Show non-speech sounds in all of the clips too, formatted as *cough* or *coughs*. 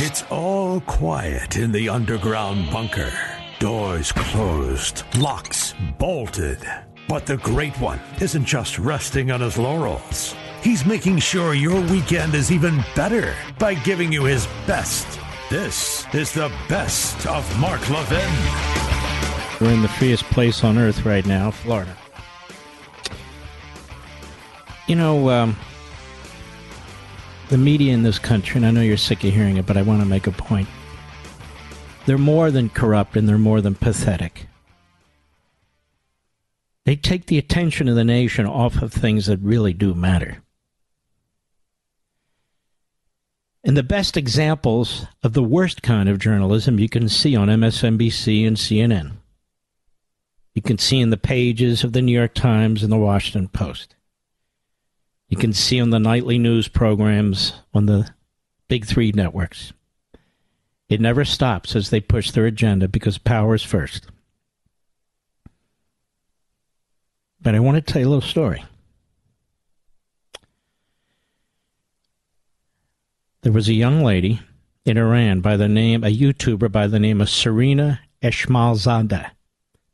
It's all quiet in the underground bunker. Doors closed, locks bolted. But the Great One isn't just resting on his laurels. He's making sure your weekend is even better by giving you his best. This is the best of Mark Levin. We're in the freest place on earth right now, Florida. You know, um, the media in this country, and I know you're sick of hearing it, but I want to make a point. They're more than corrupt and they're more than pathetic. They take the attention of the nation off of things that really do matter. And the best examples of the worst kind of journalism you can see on MSNBC and CNN. You can see in the pages of the New York Times and the Washington Post. You can see on the nightly news programs on the big three networks. It never stops as they push their agenda because power is first. But I want to tell you a little story. There was a young lady in Iran by the name, a YouTuber by the name of Sarina Esmailzadeh,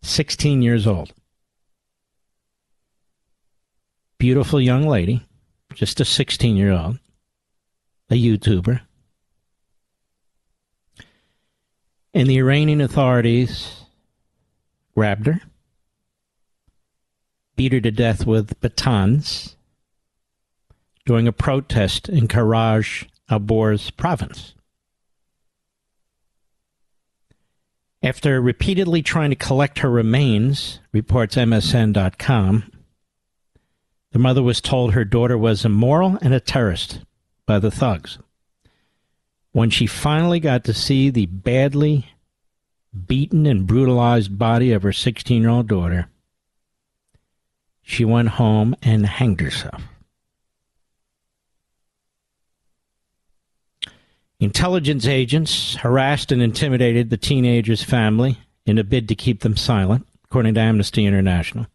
16 years old. Beautiful young lady, just a 16 year old, a YouTuber. And the Iranian authorities grabbed her, beat her to death with batons during a protest in Karaj Alborz province. After repeatedly trying to collect her remains, reports MSN.com, the mother was told her daughter was immoral and a terrorist by the thugs. When she finally got to see the badly beaten and brutalized body of her 16 year old daughter, she went home and hanged herself. Intelligence agents harassed and intimidated the teenager's family in a bid to keep them silent, according to Amnesty International.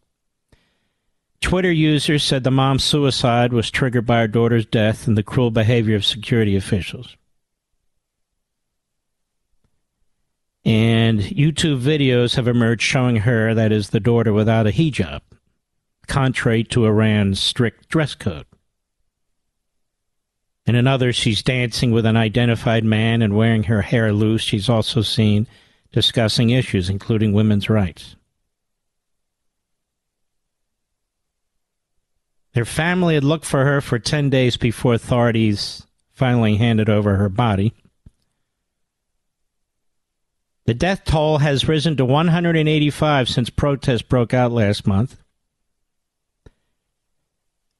Twitter users said the mom's suicide was triggered by her daughter's death and the cruel behavior of security officials. And YouTube videos have emerged showing her, that is, the daughter, without a hijab, contrary to Iran's strict dress code. In another, she's dancing with an identified man and wearing her hair loose. She's also seen discussing issues, including women's rights. Their family had looked for her for 10 days before authorities finally handed over her body. The death toll has risen to 185 since protests broke out last month.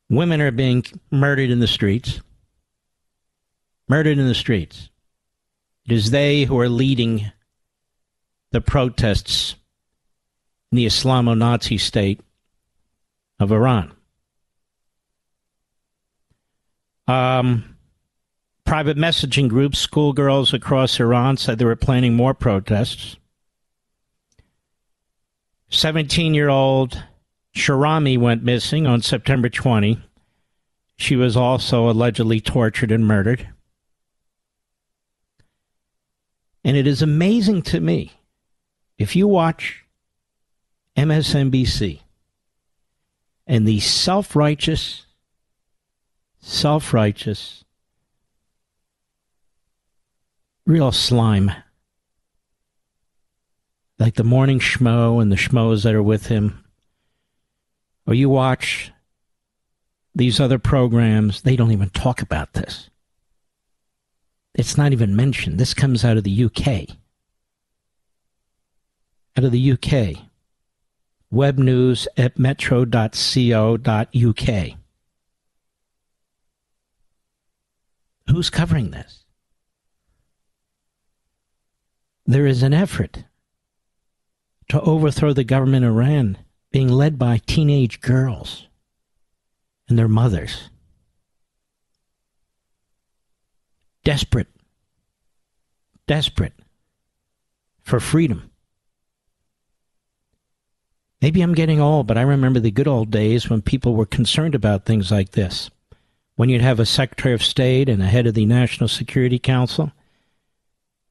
Women are being murdered in the streets. Murdered in the streets. It is they who are leading the protests in the Islamo Nazi state of Iran. Um, private messaging groups, schoolgirls across Iran said they were planning more protests. 17 year old Sharami went missing on September 20. She was also allegedly tortured and murdered. And it is amazing to me if you watch MSNBC and the self righteous self righteous, real slime. Like the morning schmo and the schmoes that are with him. Or you watch these other programs, they don't even talk about this. It's not even mentioned. This comes out of the UK. Out of the UK. Web news at metro.co.uk. Who's covering this? There is an effort to overthrow the government of Iran being led by teenage girls and their mothers. Desperate, desperate for freedom. Maybe I'm getting old, but I remember the good old days when people were concerned about things like this when you'd have a Secretary of State and a head of the National Security Council,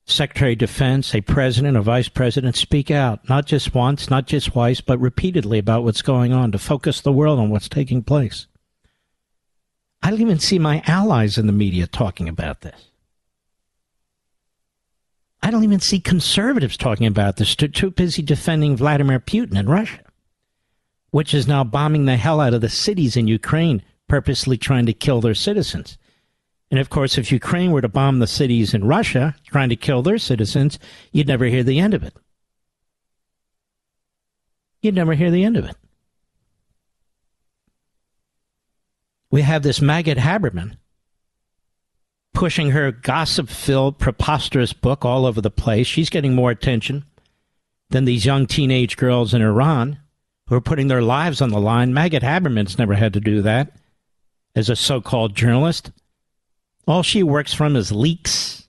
Secretary of Defense, a president, a vice president speak out, not just once, not just twice, but repeatedly about what's going on to focus the world on what's taking place. I don't even see my allies in the media talking about this. I don't even see conservatives talking about this. They're too busy defending Vladimir Putin in Russia, which is now bombing the hell out of the cities in Ukraine, purposely trying to kill their citizens. And of course, if Ukraine were to bomb the cities in Russia, trying to kill their citizens, you'd never hear the end of it. You'd never hear the end of it. We have this Maggot Haberman pushing her gossip filled, preposterous book all over the place. She's getting more attention than these young teenage girls in Iran who are putting their lives on the line. Maggot Haberman's never had to do that as a so called journalist. All she works from is leaks,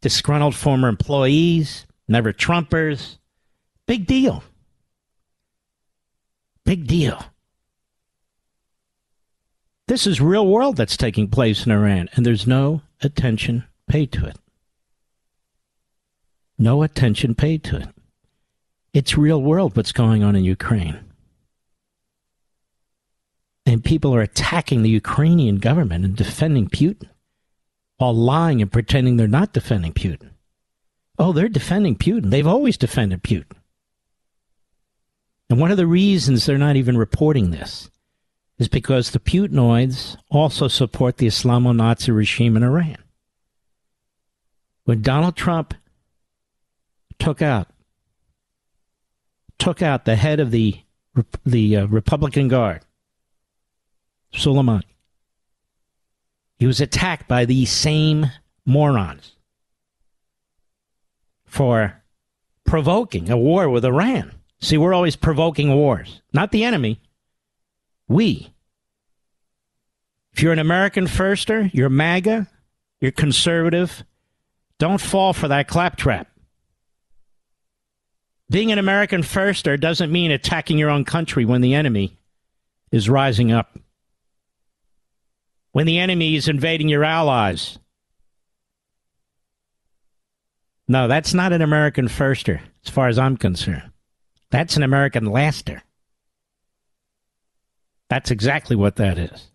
disgruntled former employees, never Trumpers. Big deal. Big deal. This is real world that's taking place in Iran, and there's no attention paid to it. No attention paid to it. It's real world what's going on in Ukraine. And people are attacking the Ukrainian government and defending Putin while lying and pretending they're not defending Putin. Oh, they're defending Putin. They've always defended Putin. And one of the reasons they're not even reporting this is because the Putinoids also support the Islamo Nazi regime in Iran. When Donald Trump took out took out the head of the the uh, Republican Guard, Soleimani, he was attacked by these same morons for provoking a war with Iran. See, we're always provoking wars, not the enemy. We. If you're an American firster, you're MAGA, you're conservative, don't fall for that claptrap. Being an American firster doesn't mean attacking your own country when the enemy is rising up when the enemy is invading your allies. No, that's not an American firster, as far as I'm concerned. That's an American laster. That's exactly what that is.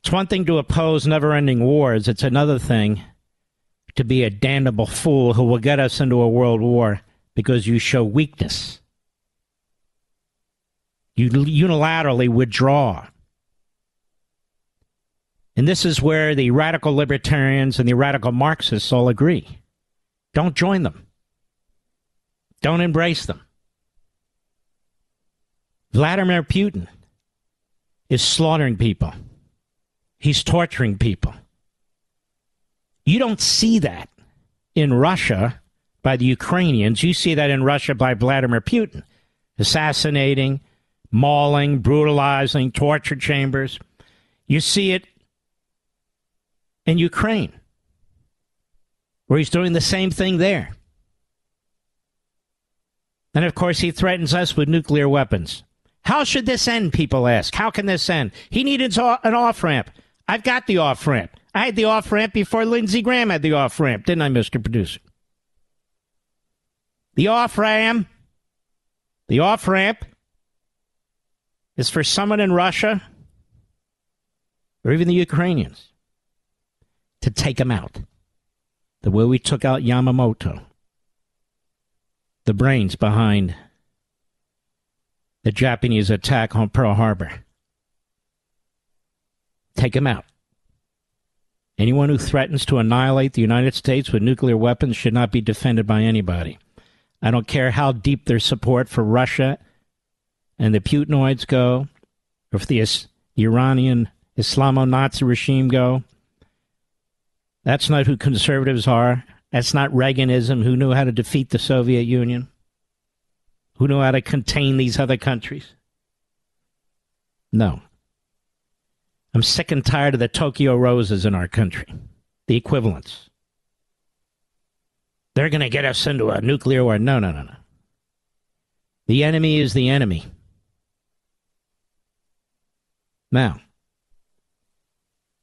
It's one thing to oppose never ending wars, it's another thing to be a damnable fool who will get us into a world war because you show weakness. You unilaterally withdraw. And this is where the radical libertarians and the radical Marxists all agree. Don't join them. Don't embrace them. Vladimir Putin is slaughtering people. He's torturing people. You don't see that in Russia by the Ukrainians. You see that in Russia by Vladimir Putin, assassinating, mauling, brutalizing, torture chambers. You see it in Ukraine, where he's doing the same thing there. And of course, he threatens us with nuclear weapons. How should this end? People ask. How can this end? He needed an off ramp. I've got the off ramp. I had the off ramp before Lindsey Graham had the off ramp, didn't I, Mr. Producer? The off ramp, the off ramp is for someone in Russia or even the Ukrainians to take him out. The way we took out Yamamoto, the brains behind the Japanese attack on Pearl Harbor. Take him out. Anyone who threatens to annihilate the United States with nuclear weapons should not be defended by anybody. I don't care how deep their support for Russia and the Putinoids go, or if the Iranian Islamo Nazi regime go. That's not who conservatives are. That's not Reaganism, who knew how to defeat the Soviet Union, who knew how to contain these other countries. No. I'm sick and tired of the Tokyo Roses in our country, the equivalents. They're going to get us into a nuclear war. No, no, no, no. The enemy is the enemy. Now,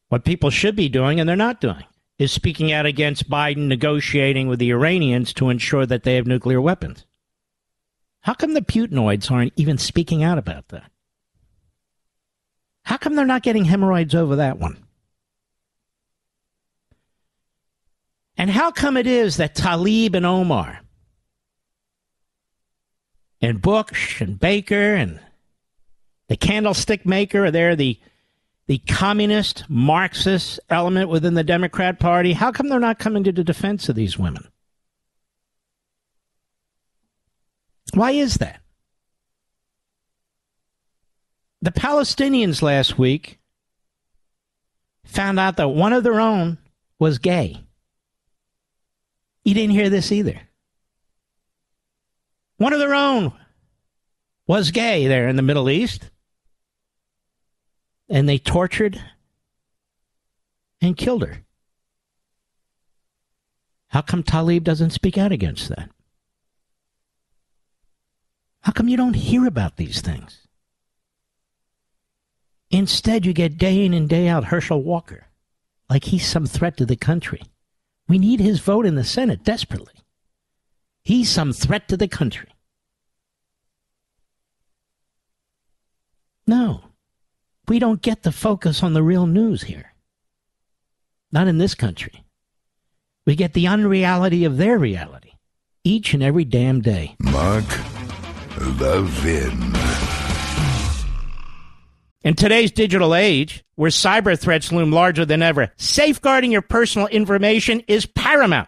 what people should be doing, and they're not doing, is speaking out against Biden negotiating with the Iranians to ensure that they have nuclear weapons. How come the Putinoids aren't even speaking out about that? How come they're not getting hemorrhoids over that one? And how come it is that Tlaib and Omar and Bush and Baker and the candlestick maker, are there, the the communist Marxist element within the Democrat Party, how come they're not coming to the defense of these women? Why is that? The Palestinians last week found out that one of their own was gay. You didn't hear this either. One of their own was gay there in the Middle East. And they tortured and killed her. How come Tlaib doesn't speak out against that? How come you don't hear about these things? Instead, you get day in and day out Herschel Walker, like he's some threat to the country. We need his vote in the Senate desperately. He's some threat to the country. No, we don't get the focus on the real news here. Not in this country. We get the unreality of their reality each and every damn day. Mark Levin. In today's digital age, where cyber threats loom larger than ever, safeguarding your personal information is paramount.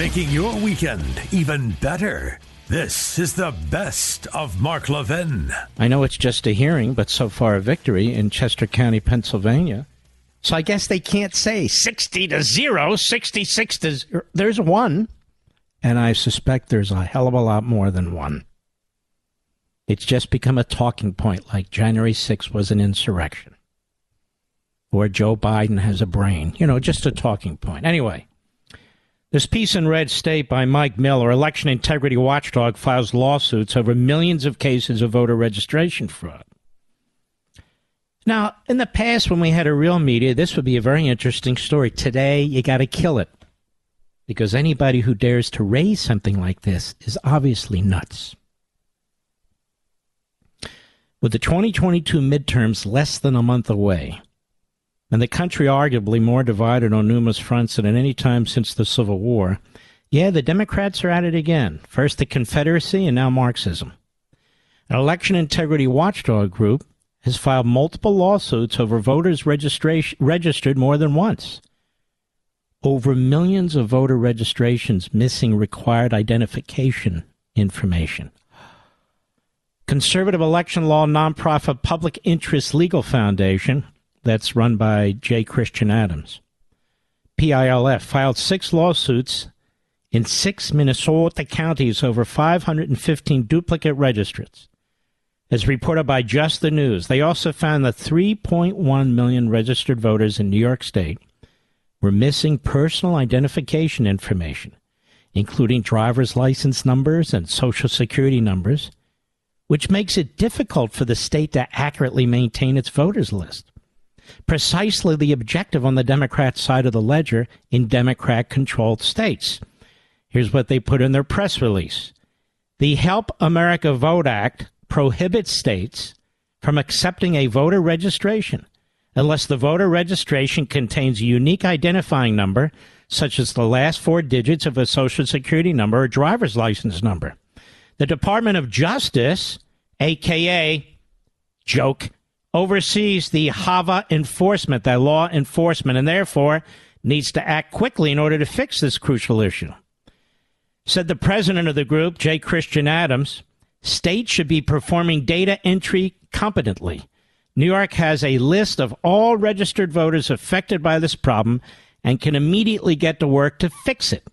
Making your weekend even better. This is the best of Mark Levin. I know it's just a hearing, but so far a victory in Chester County, Pennsylvania. So I guess they can't say 60 to 0, 66 to 0. There's one. And I suspect there's a hell of a lot more than one. It's just become a talking point like January 6th was an insurrection. Or Joe Biden has a brain. You know, just a talking point. Anyway, this piece in Red State by Mike Miller, election integrity watchdog, files lawsuits over millions of cases of voter registration fraud. Now, in the past, when we had a real media, this would be a very interesting story. Today, you got to kill it. Because anybody who dares to raise something like this is obviously nuts. With the 2022 midterms less than a month away, and the country arguably more divided on numerous fronts than at any time since the Civil War, yeah, the Democrats are at it again. First the Confederacy and now Marxism. An election integrity watchdog group has filed multiple lawsuits over voters registered more than once. Over millions of voter registrations missing required identification information. Conservative election law nonprofit Public Interest Legal Foundation that's run by J. Christian Adams. PILF filed six lawsuits in six Minnesota counties over 515 duplicate registrants. As reported by Just the News, they also found that 3.1 million registered voters in New York State were missing personal identification information, including driver's license numbers and social security numbers, which makes it difficult for the state to accurately maintain its voters list precisely the objective on the Democrat side of the ledger in Democrat controlled states. Here's what they put in their press release The Help America Vote Act prohibits states from accepting a voter registration unless the voter registration contains a unique identifying number such as the last four digits of a social security number or driver's license number. The Department of Justice, aka joke, oversees the HAVA enforcement, that law enforcement, and therefore needs to act quickly in order to fix this crucial issue. Said the president of the group, J. Christian Adams, states should be performing data entry competently. New York has a list of all registered voters affected by this problem and can immediately get to work to fix it.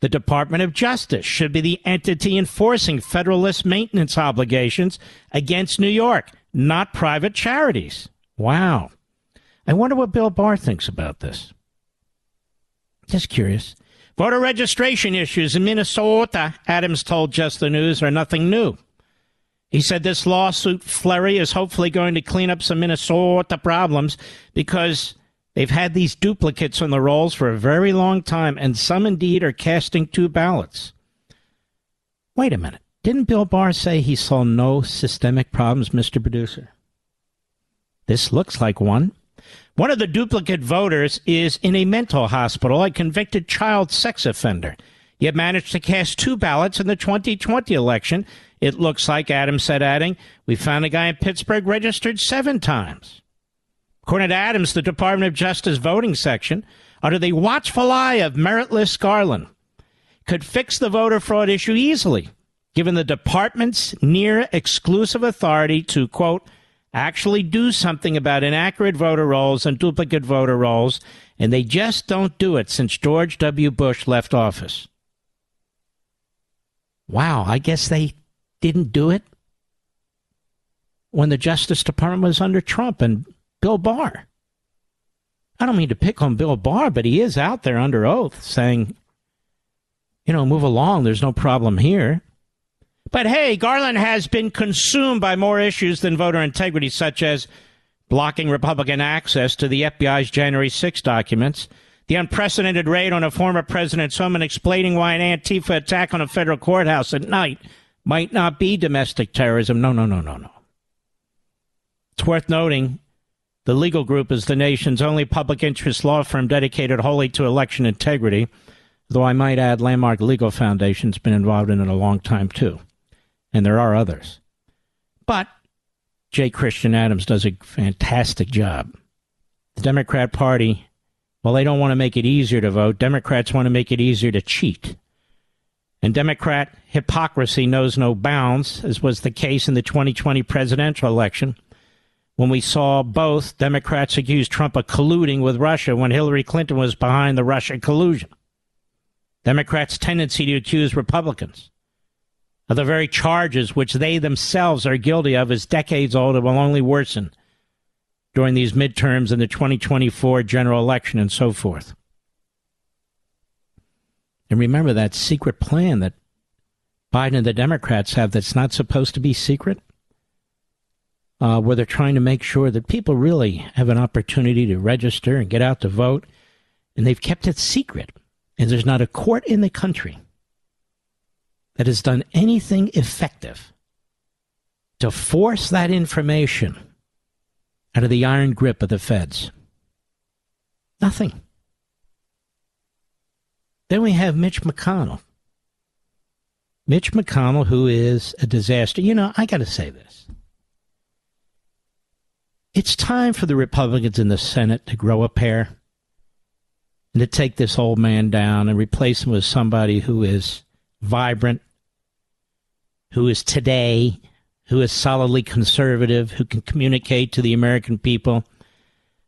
The Department of Justice should be the entity enforcing Federalist maintenance obligations against New York, not private charities. Wow. I wonder what Bill Barr thinks about this. Just curious. Voter registration issues in Minnesota, Adams told Just the News, are nothing new. He said this lawsuit flurry is hopefully going to clean up some Minnesota problems because they've had these duplicates on the rolls for a very long time, and some indeed are casting two ballots. Wait a minute. Didn't Bill Barr say he saw no systemic problems, Mr. Producer? This looks like one. One of the duplicate voters is in a mental hospital, a convicted child sex offender. Yet managed to cast two ballots in the 2020 election. It looks like, Adams said, adding, we found a guy in Pittsburgh registered seven times. According to Adams, the Department of Justice voting section, under the watchful eye of meritless Garland, could fix the voter fraud issue easily, given the department's near exclusive authority to, quote, actually do something about inaccurate voter rolls and duplicate voter rolls, and they just don't do it since George W. Bush left office. Wow, I guess they didn't do it when the Justice Department was under Trump and Bill Barr. I don't mean to pick on Bill Barr, but he is out there under oath saying, you know, move along, there's no problem here. But hey, Garland has been consumed by more issues than voter integrity, such as blocking Republican access to the FBI's January 6 documents, the unprecedented raid on a former president's home, and explaining why an Antifa attack on a federal courthouse at night might not be domestic terrorism. No, no, no, no, no. It's worth noting the legal group is the nation's only public interest law firm dedicated wholly to election integrity, though I might add Landmark Legal Foundation's been involved in it a long time too and there are others. But J. Christian Adams does a fantastic job. The Democrat Party, well, they don't want to make it easier to vote. Democrats want to make it easier to cheat. And Democrat hypocrisy knows no bounds, as was the case in the 2020 presidential election, when we saw both Democrats accuse Trump of colluding with Russia when Hillary Clinton was behind the Russia collusion. Democrats' tendency to accuse Republicans of the very charges which they themselves are guilty of is decades old and will only worsen during these midterms and the 2024 general election and so forth. And remember that secret plan that Biden and the Democrats have that's not supposed to be secret? Uh, where they're trying to make sure that people really have an opportunity to register and get out to vote, and they've kept it secret. And there's not a court in the country that has done anything effective to force that information out of the iron grip of the feds? Nothing. Then we have Mitch McConnell. Mitch McConnell, who is a disaster. You know, I got to say this. It's time for the Republicans in the Senate to grow a pair and to take this old man down and replace him with somebody who is vibrant, who is today, who is solidly conservative, who can communicate to the American people,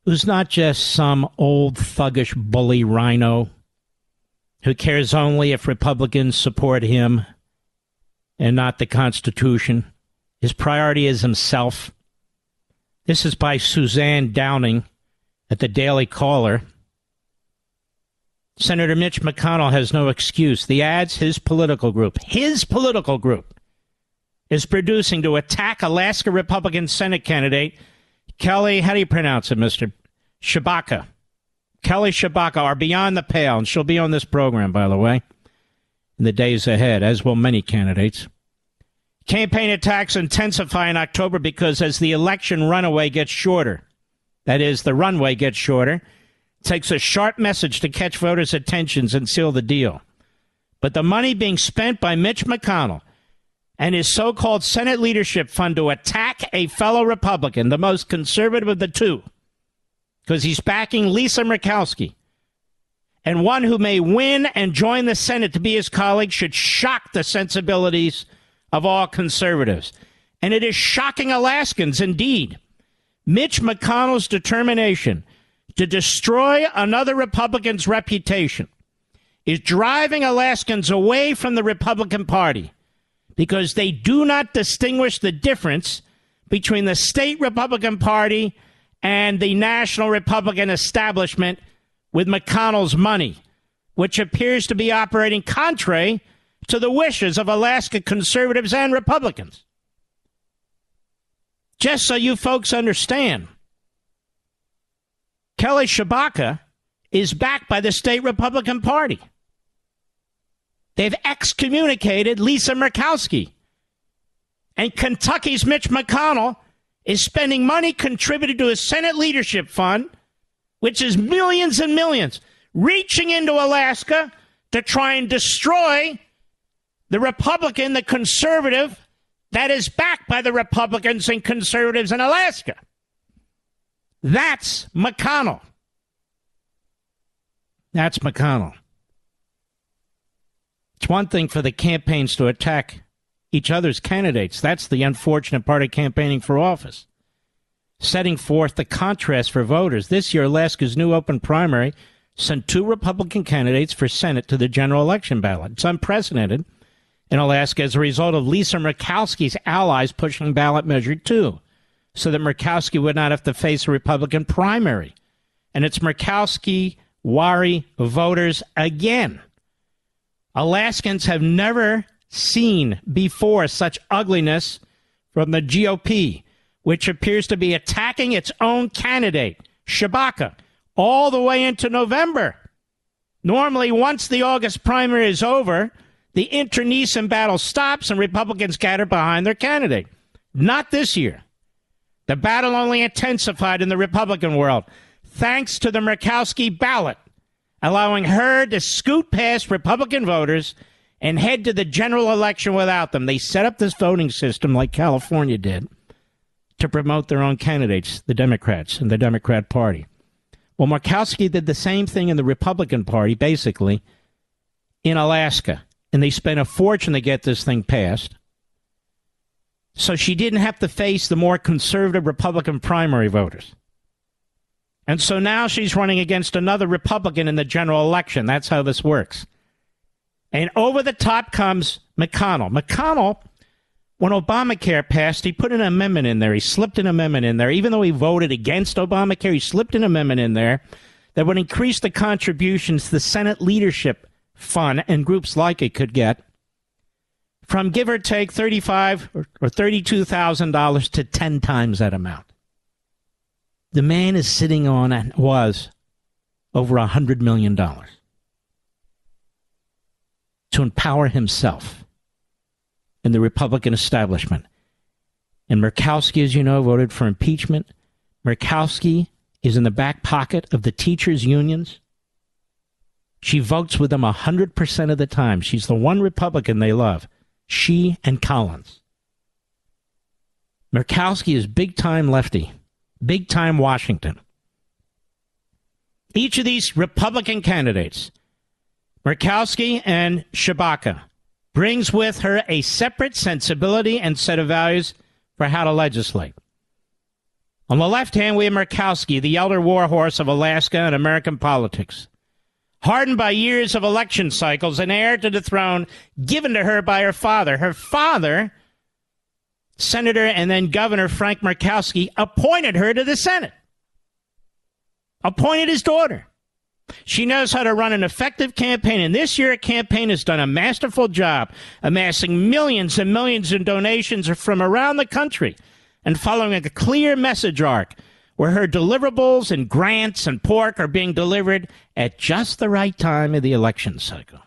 who's not just some old thuggish bully rhino who cares only if Republicans support him and not the Constitution. His priority is himself. This is by Suzanne Downing at the Daily Caller. Senator Mitch McConnell has no excuse. The ads, his political group, his political group, is producing to attack Alaska Republican Senate candidate Kelly, how do you pronounce it, Mr. Tshibaka? Kelly Tshibaka are beyond the pale, and she'll be on this program, by the way, in the days ahead, as will many candidates. Campaign attacks intensify in October because as the election runaway gets shorter, that is, the runway gets shorter, takes a sharp message to catch voters' attentions and seal the deal. But the money being spent by Mitch McConnell and his so called Senate leadership fund to attack a fellow Republican, the most conservative of the two, because he's backing Lisa Murkowski, and one who may win and join the Senate to be his colleague should shock the sensibilities of all conservatives. And it is shocking Alaskans indeed. Mitch McConnell's determination to destroy another Republican's reputation is driving Alaskans away from the Republican Party because they do not distinguish the difference between the state Republican Party and the national Republican establishment with McConnell's money, which appears to be operating contrary to the wishes of Alaska conservatives and Republicans. Just so you folks understand, Kelly Tshibaka is backed by the state Republican Party. They've excommunicated Lisa Murkowski. And Kentucky's Mitch McConnell is spending money contributed to a Senate leadership fund, which is millions and millions, reaching into Alaska to try and destroy the Republican, the conservative that is backed by the Republicans and conservatives in Alaska. That's McConnell. That's McConnell. It's one thing for the campaigns to attack each other's candidates. That's the unfortunate part of campaigning for office. Setting forth the contrast for voters. This year, Alaska's new open primary sent two Republican candidates for Senate to the general election ballot. It's unprecedented in Alaska as a result of Lisa Murkowski's allies pushing ballot measure two so that Murkowski would not have to face a Republican primary. And it's Murkowski Wari voters again. Alaskans have never seen before such ugliness from the GOP, which appears to be attacking its own candidate, Tshibaka, all the way into November. Normally, once the August primary is over, the internecine battle stops and Republicans scatter behind their candidate. Not this year. The battle only intensified in the Republican world, thanks to the Murkowski ballot, allowing her to scoot past Republican voters and head to the general election without them. They set up this voting system like California did to promote their own candidates, the Democrats and the Democrat Party. Well, Murkowski did the same thing in the Republican Party, basically, in Alaska. And they spent a fortune to get this thing passed. So she didn't have to face the more conservative Republican primary voters. And so now she's running against another Republican in the general election. That's how this works. And over the top comes McConnell. McConnell, when Obamacare passed, he put an amendment in there. He slipped an amendment in there. Even though he voted against Obamacare, he slipped an amendment in there that would increase the contributions the Senate leadership fund and groups like it could get from give or take thirty-five or thirty-two thousand dollars to ten times that amount. The man is sitting on was over a hundred million dollars to empower himself and the Republican establishment. And Murkowski, as you know, voted for impeachment. Murkowski is in the back pocket of the teachers' unions. She votes with them 100% of the time. She's the one Republican they love. She and Collins. Murkowski is big time lefty, big time Washington. Each of these Republican candidates, Murkowski and Tshibaka, brings with her a separate sensibility and set of values for how to legislate. On the left hand, we have Murkowski, the elder warhorse of Alaska and American politics hardened by years of election cycles, an heir to the throne given to her by her father. Her father, Senator and then Governor Frank Murkowski, appointed her to the Senate, appointed his daughter. She knows how to run an effective campaign, and this year, a campaign has done a masterful job amassing millions and millions in donations from around the country and following a clear message arc where her deliverables and grants and pork are being delivered at just the right time of the election cycle.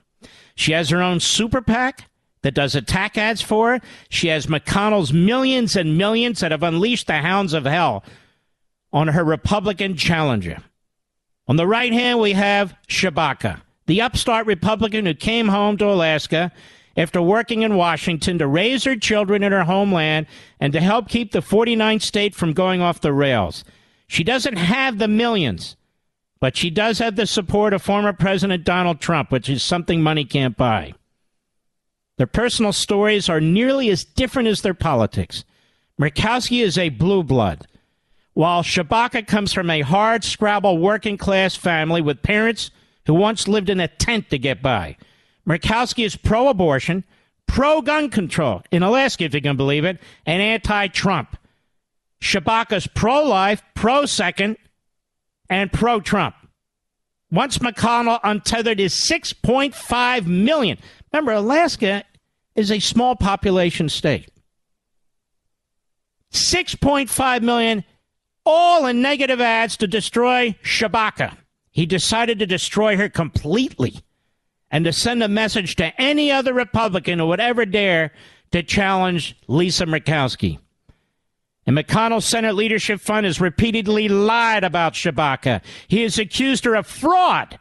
She has her own super PAC that does attack ads for her. She has McConnell's millions and millions that have unleashed the hounds of hell on her Republican challenger. On the right hand, we have Tshibaka, the upstart Republican who came home to Alaska after working in Washington to raise her children in her homeland and to help keep the 49th state from going off the rails. She doesn't have the millions, but she does have the support of former President Donald Trump, which is something money can't buy. Their personal stories are nearly as different as their politics. Murkowski is a blue blood, while Tshibaka comes from a hard scrabble working class family with parents who once lived in a tent to get by. Murkowski is pro abortion, pro gun control in Alaska, if you can believe it, and anti Trump. Tshibaka's pro life, pro second, and pro Trump. Once McConnell untethered his 6.5 million. Remember, Alaska is a small population state. 6.5 million, all in negative ads to destroy Tshibaka. He decided to destroy her completely and to send a message to any other Republican who would ever dare to challenge Lisa Murkowski. And McConnell's Senate Leadership Fund has repeatedly lied about Tshibaka. He has accused her of fraud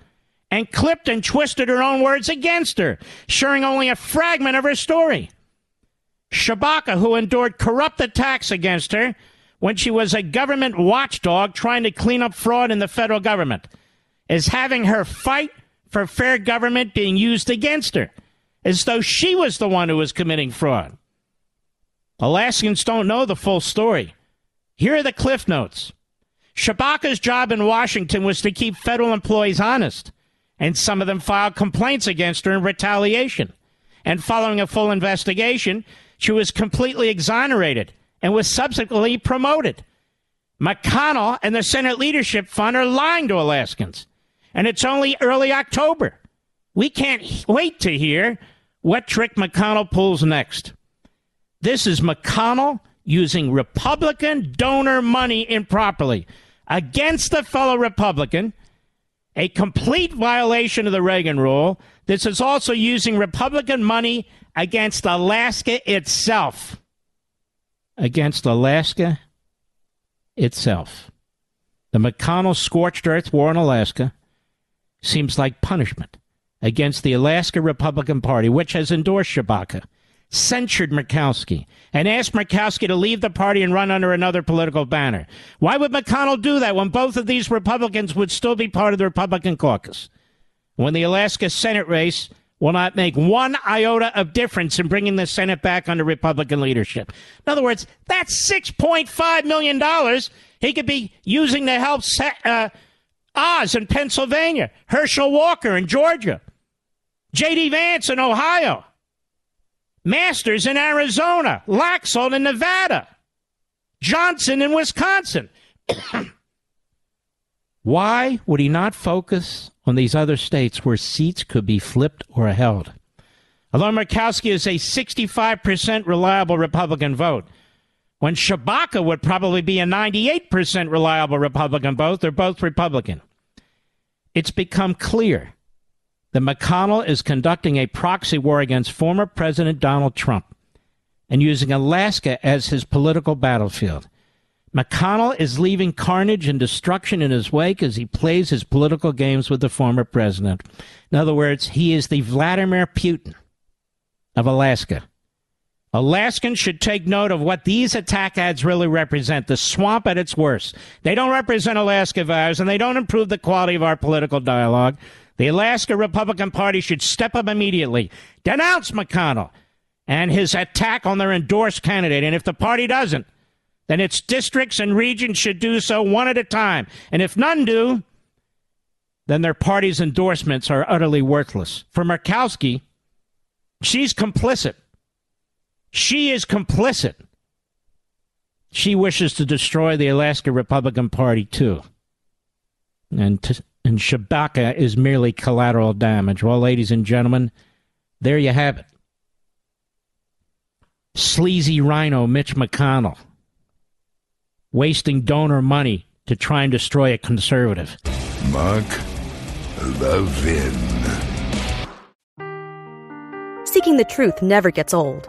and clipped and twisted her own words against her, sharing only a fragment of her story. Tshibaka, who endured corrupt attacks against her when she was a government watchdog trying to clean up fraud in the federal government, is having her fight for fair government being used against her, as though she was the one who was committing fraud. Alaskans don't know the full story. Here are the cliff notes. Tshibaka's job in Washington was to keep federal employees honest, and some of them filed complaints against her in retaliation. And following a full investigation, she was completely exonerated and was subsequently promoted. McConnell and the Senate Leadership Fund are lying to Alaskans, and it's only early October. We can't wait to hear what trick McConnell pulls next. This is McConnell using Republican donor money improperly against a fellow Republican, a complete violation of the Reagan rule. This is also using Republican money against Alaska itself. Against Alaska itself. The McConnell scorched earth war in Alaska seems like punishment against the Alaska Republican Party, which has endorsed Tshibaka censured Murkowski and asked Murkowski to leave the party and run under another political banner. Why would McConnell do that when both of these Republicans would still be part of the Republican caucus? When the Alaska Senate race will not make one iota of difference in bringing the Senate back under Republican leadership. In other words, that's $6.5 million he could be using to help uh, Oz in Pennsylvania, Herschel Walker in Georgia, J.D. Vance in Ohio. Masters in Arizona, Laxalt in Nevada, Johnson in Wisconsin. *coughs* Why would he not focus on these other states where seats could be flipped or held? Although Murkowski is a 65% reliable Republican vote, when Tshibaka would probably be a 98% reliable Republican vote, they're both Republican. It's become clear that McConnell is conducting a proxy war against former President Donald Trump and using Alaska as his political battlefield. McConnell is leaving carnage and destruction in his wake as he plays his political games with the former president. In other words, he is the Vladimir Putin of Alaska. Alaskans should take note of what these attack ads really represent the swamp at its worst. They don't represent Alaska values and they don't improve the quality of our political dialogue. The Alaska Republican Party should step up immediately, denounce McConnell and his attack on their endorsed candidate. And if the party doesn't, then its districts and regions should do so one at a time. And if none do, then their party's endorsements are utterly worthless. For Murkowski, she's complicit. She is complicit. She wishes to destroy the Alaska Republican Party, too. And to, and Tshibaka is merely collateral damage. Well, ladies and gentlemen, there you have it. Sleazy rhino Mitch McConnell wasting donor money to try and destroy a conservative. Mark Levin. Seeking the truth never gets old.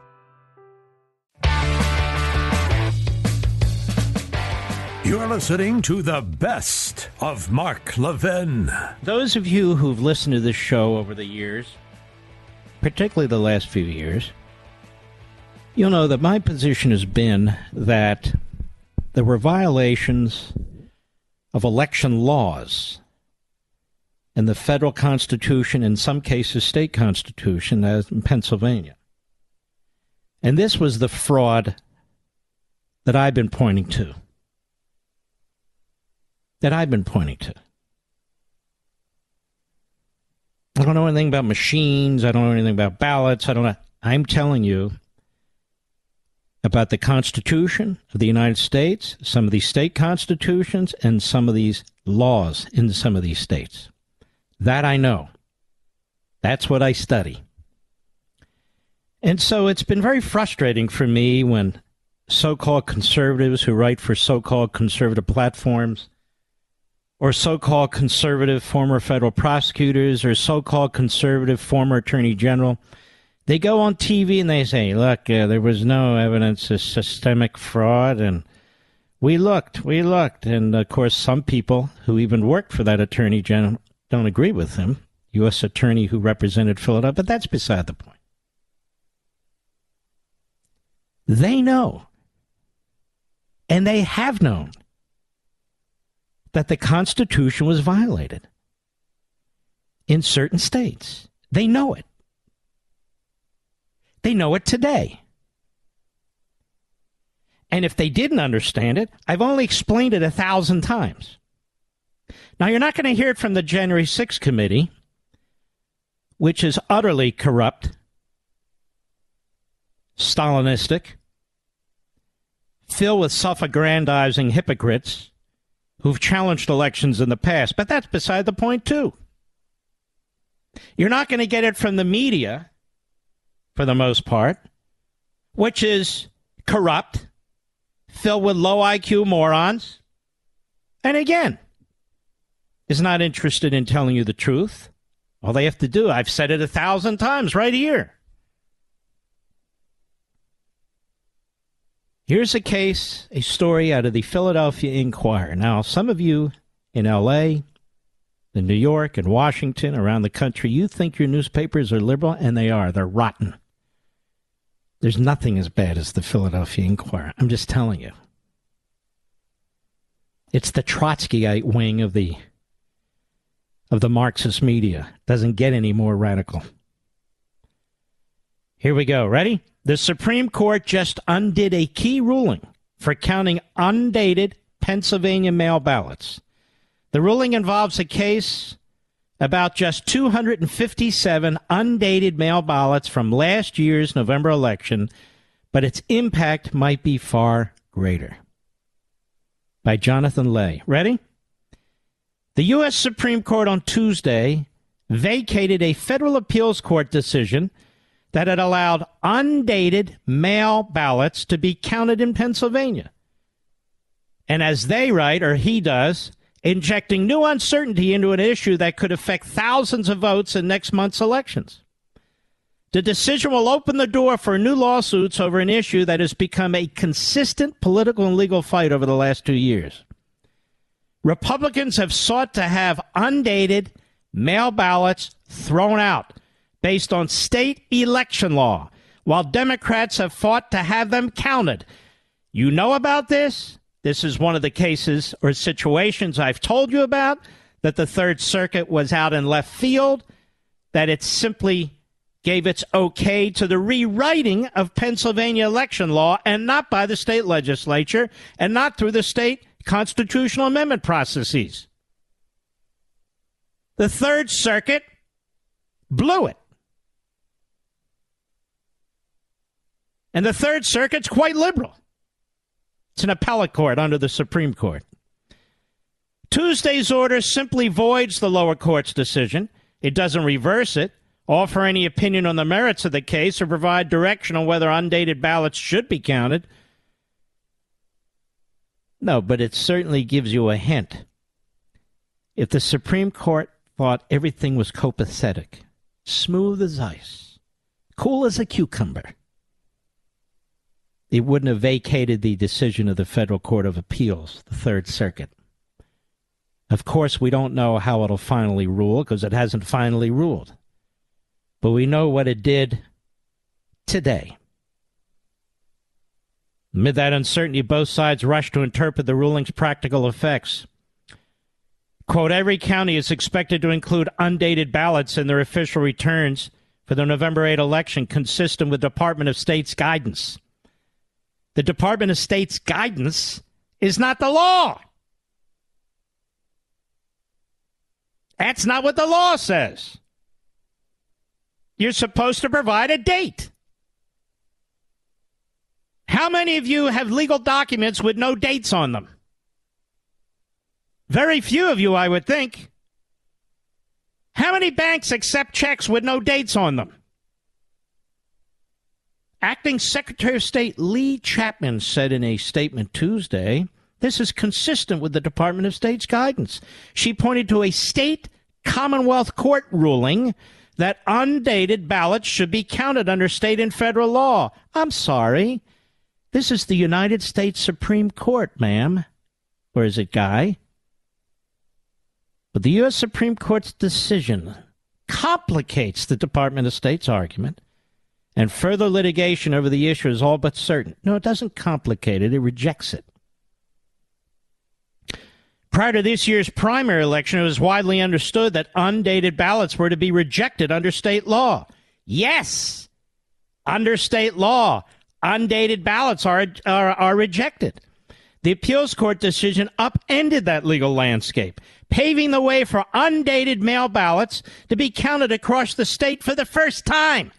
You're listening to the best of Mark Levin. Those of you who've listened to this show over the years, particularly the last few years, you'll know that my position has been that there were violations of election laws in the federal constitution, in some cases state constitution, as in Pennsylvania. And this was the fraud that I've been pointing to. That I've been pointing to. I don't know anything about machines. I don't know anything about ballots. I don't know. I'm telling you about the Constitution of the United States, some of these state constitutions, and some of these laws in some of these states. That I know. That's what I study. And so it's been very frustrating for me when so called conservatives who write for so called conservative platforms, or so called conservative former federal prosecutors, or so called conservative former attorney general, they go on TV and they say, look, uh, there was no evidence of systemic fraud. And we looked, we looked. And of course, some people who even worked for that attorney general don't agree with him, U.S. attorney who represented Philadelphia, but that's beside the point. They know, and they have known, that the Constitution was violated in certain states. They know it. They know it today. And if they didn't understand it, I've only explained it a thousand times. Now, you're not going to hear it from the January 6th committee, which is utterly corrupt, Stalinistic, filled with self aggrandizing hypocrites who've challenged elections in the past. But that's beside the point, too. You're not going to get it from the media for the most part, which is corrupt, filled with low IQ morons. And again, is not interested in telling you the truth. All they have to do, I've said it a thousand times right here. Here's a case, a story out of the Philadelphia Inquirer. Now, some of you in LA, in New York, and Washington, around the country, you think your newspapers are liberal, and they are. They're rotten. There's nothing as bad as the Philadelphia Inquirer. I'm just telling you. It's the Trotskyite wing of the of the Marxist media. Doesn't get any more radical. Here we go. Ready? The Supreme Court just undid a key ruling for counting undated Pennsylvania mail ballots. The ruling involves a case about just 257 undated mail ballots from last year's November election, but its impact might be far greater. By Jonathan Lai. Ready? The U.S. Supreme Court on Tuesday vacated a federal appeals court decision that had allowed undated mail ballots to be counted in Pennsylvania. And as they write, or he does, injecting new uncertainty into an issue that could affect thousands of votes in next month's elections. The decision will open the door for new lawsuits over an issue that has become a consistent political and legal fight over the last two years. Republicans have sought to have undated mail ballots thrown out based on state election law, while Democrats have fought to have them counted. You know about this? This is one of the cases or situations I've told you about that the Third Circuit was out in left field, that it simply gave its okay to the rewriting of Pennsylvania election law and not by the state legislature and not through the state constitutional amendment processes. The Third Circuit blew it. And the Third Circuit's quite liberal. It's an appellate court under the Supreme Court. Tuesday's order simply voids the lower court's decision It doesn't reverse it, offer any opinion on the merits of the case, or provide direction on whether undated ballots should be counted. No, but it certainly gives you a hint. If the Supreme Court thought everything was copacetic, smooth as ice, cool as a cucumber, it wouldn't have vacated the decision of the Federal Court of Appeals, the Third Circuit. Of course, we don't know how it'll finally rule because it hasn't finally ruled. But we know what it did today. Amid that uncertainty, both sides rushed to interpret the ruling's practical effects. Quote, every county is expected to include undated ballots in their official returns for the November 8 election, consistent with Department of State's guidance. The Department of State's guidance is not the law. That's not what the law says. You're supposed to provide a date. How many of you have legal documents with no dates on them? Very few of you, I would think. How many banks accept checks with no dates on them? Acting Secretary of State Leigh Chapman said in a statement Tuesday this is consistent with the Department of State's guidance. She pointed to a state Commonwealth Court ruling that undated ballots should be counted under state and federal law. I'm sorry. This is the United States Supreme Court, ma'am. Or is it guy? But the U.S. Supreme Court's decision complicates the Department of State's argument, and further litigation over the issue is all but certain. No, it doesn't complicate it, it rejects it. Prior to this year's primary election, it was widely understood that undated ballots were to be rejected under state law. Yes, under state law, undated ballots are, are, are rejected. The appeals court decision upended that legal landscape, paving the way for undated mail ballots to be counted across the state for the first time.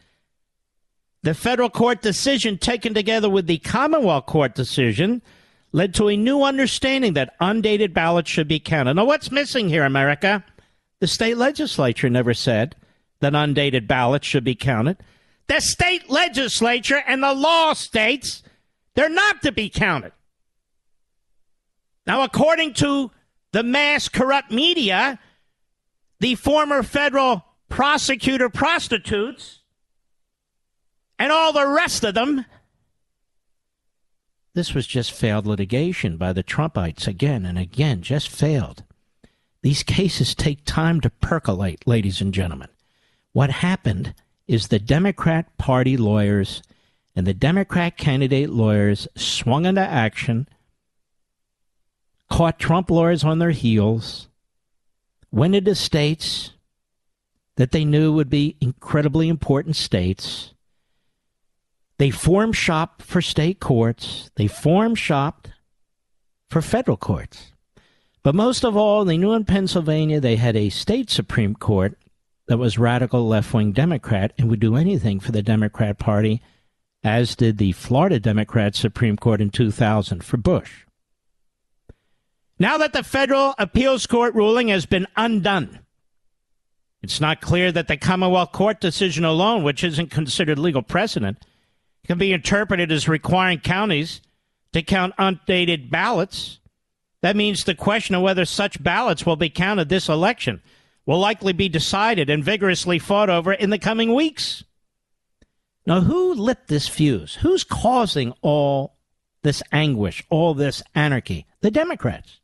The federal court decision, taken together with the Commonwealth Court decision, led to a new understanding that undated ballots should be counted. Now, what's missing here, America? The state legislature never said that undated ballots should be counted. The state legislature and the law states they're not to be counted. Now, according to the mass corrupt media, the former federal prosecutor prostitutes and all the rest of them this was just failed litigation by the Trumpites again and again, just failed. These cases take time to percolate, ladies and gentlemen. What happened is the Democrat Party lawyers and the Democrat candidate lawyers swung into action, caught Trump lawyers on their heels, went into states that they knew would be incredibly important states, they form shop for state courts. They form shop for federal courts. But most of all, they knew in Pennsylvania they had a state Supreme Court that was radical left wing Democrat and would do anything for the Democrat Party, as did the Florida Democrat Supreme Court in 2000 for Bush. Now that the federal appeals court ruling has been undone, it's not clear that the Commonwealth Court decision alone, which isn't considered legal precedent, can be interpreted as requiring counties to count undated ballots. That means the question of whether such ballots will be counted this election will likely be decided and vigorously fought over in the coming weeks. Now, who lit this fuse? Who's causing all this anguish, all this anarchy? The Democrats.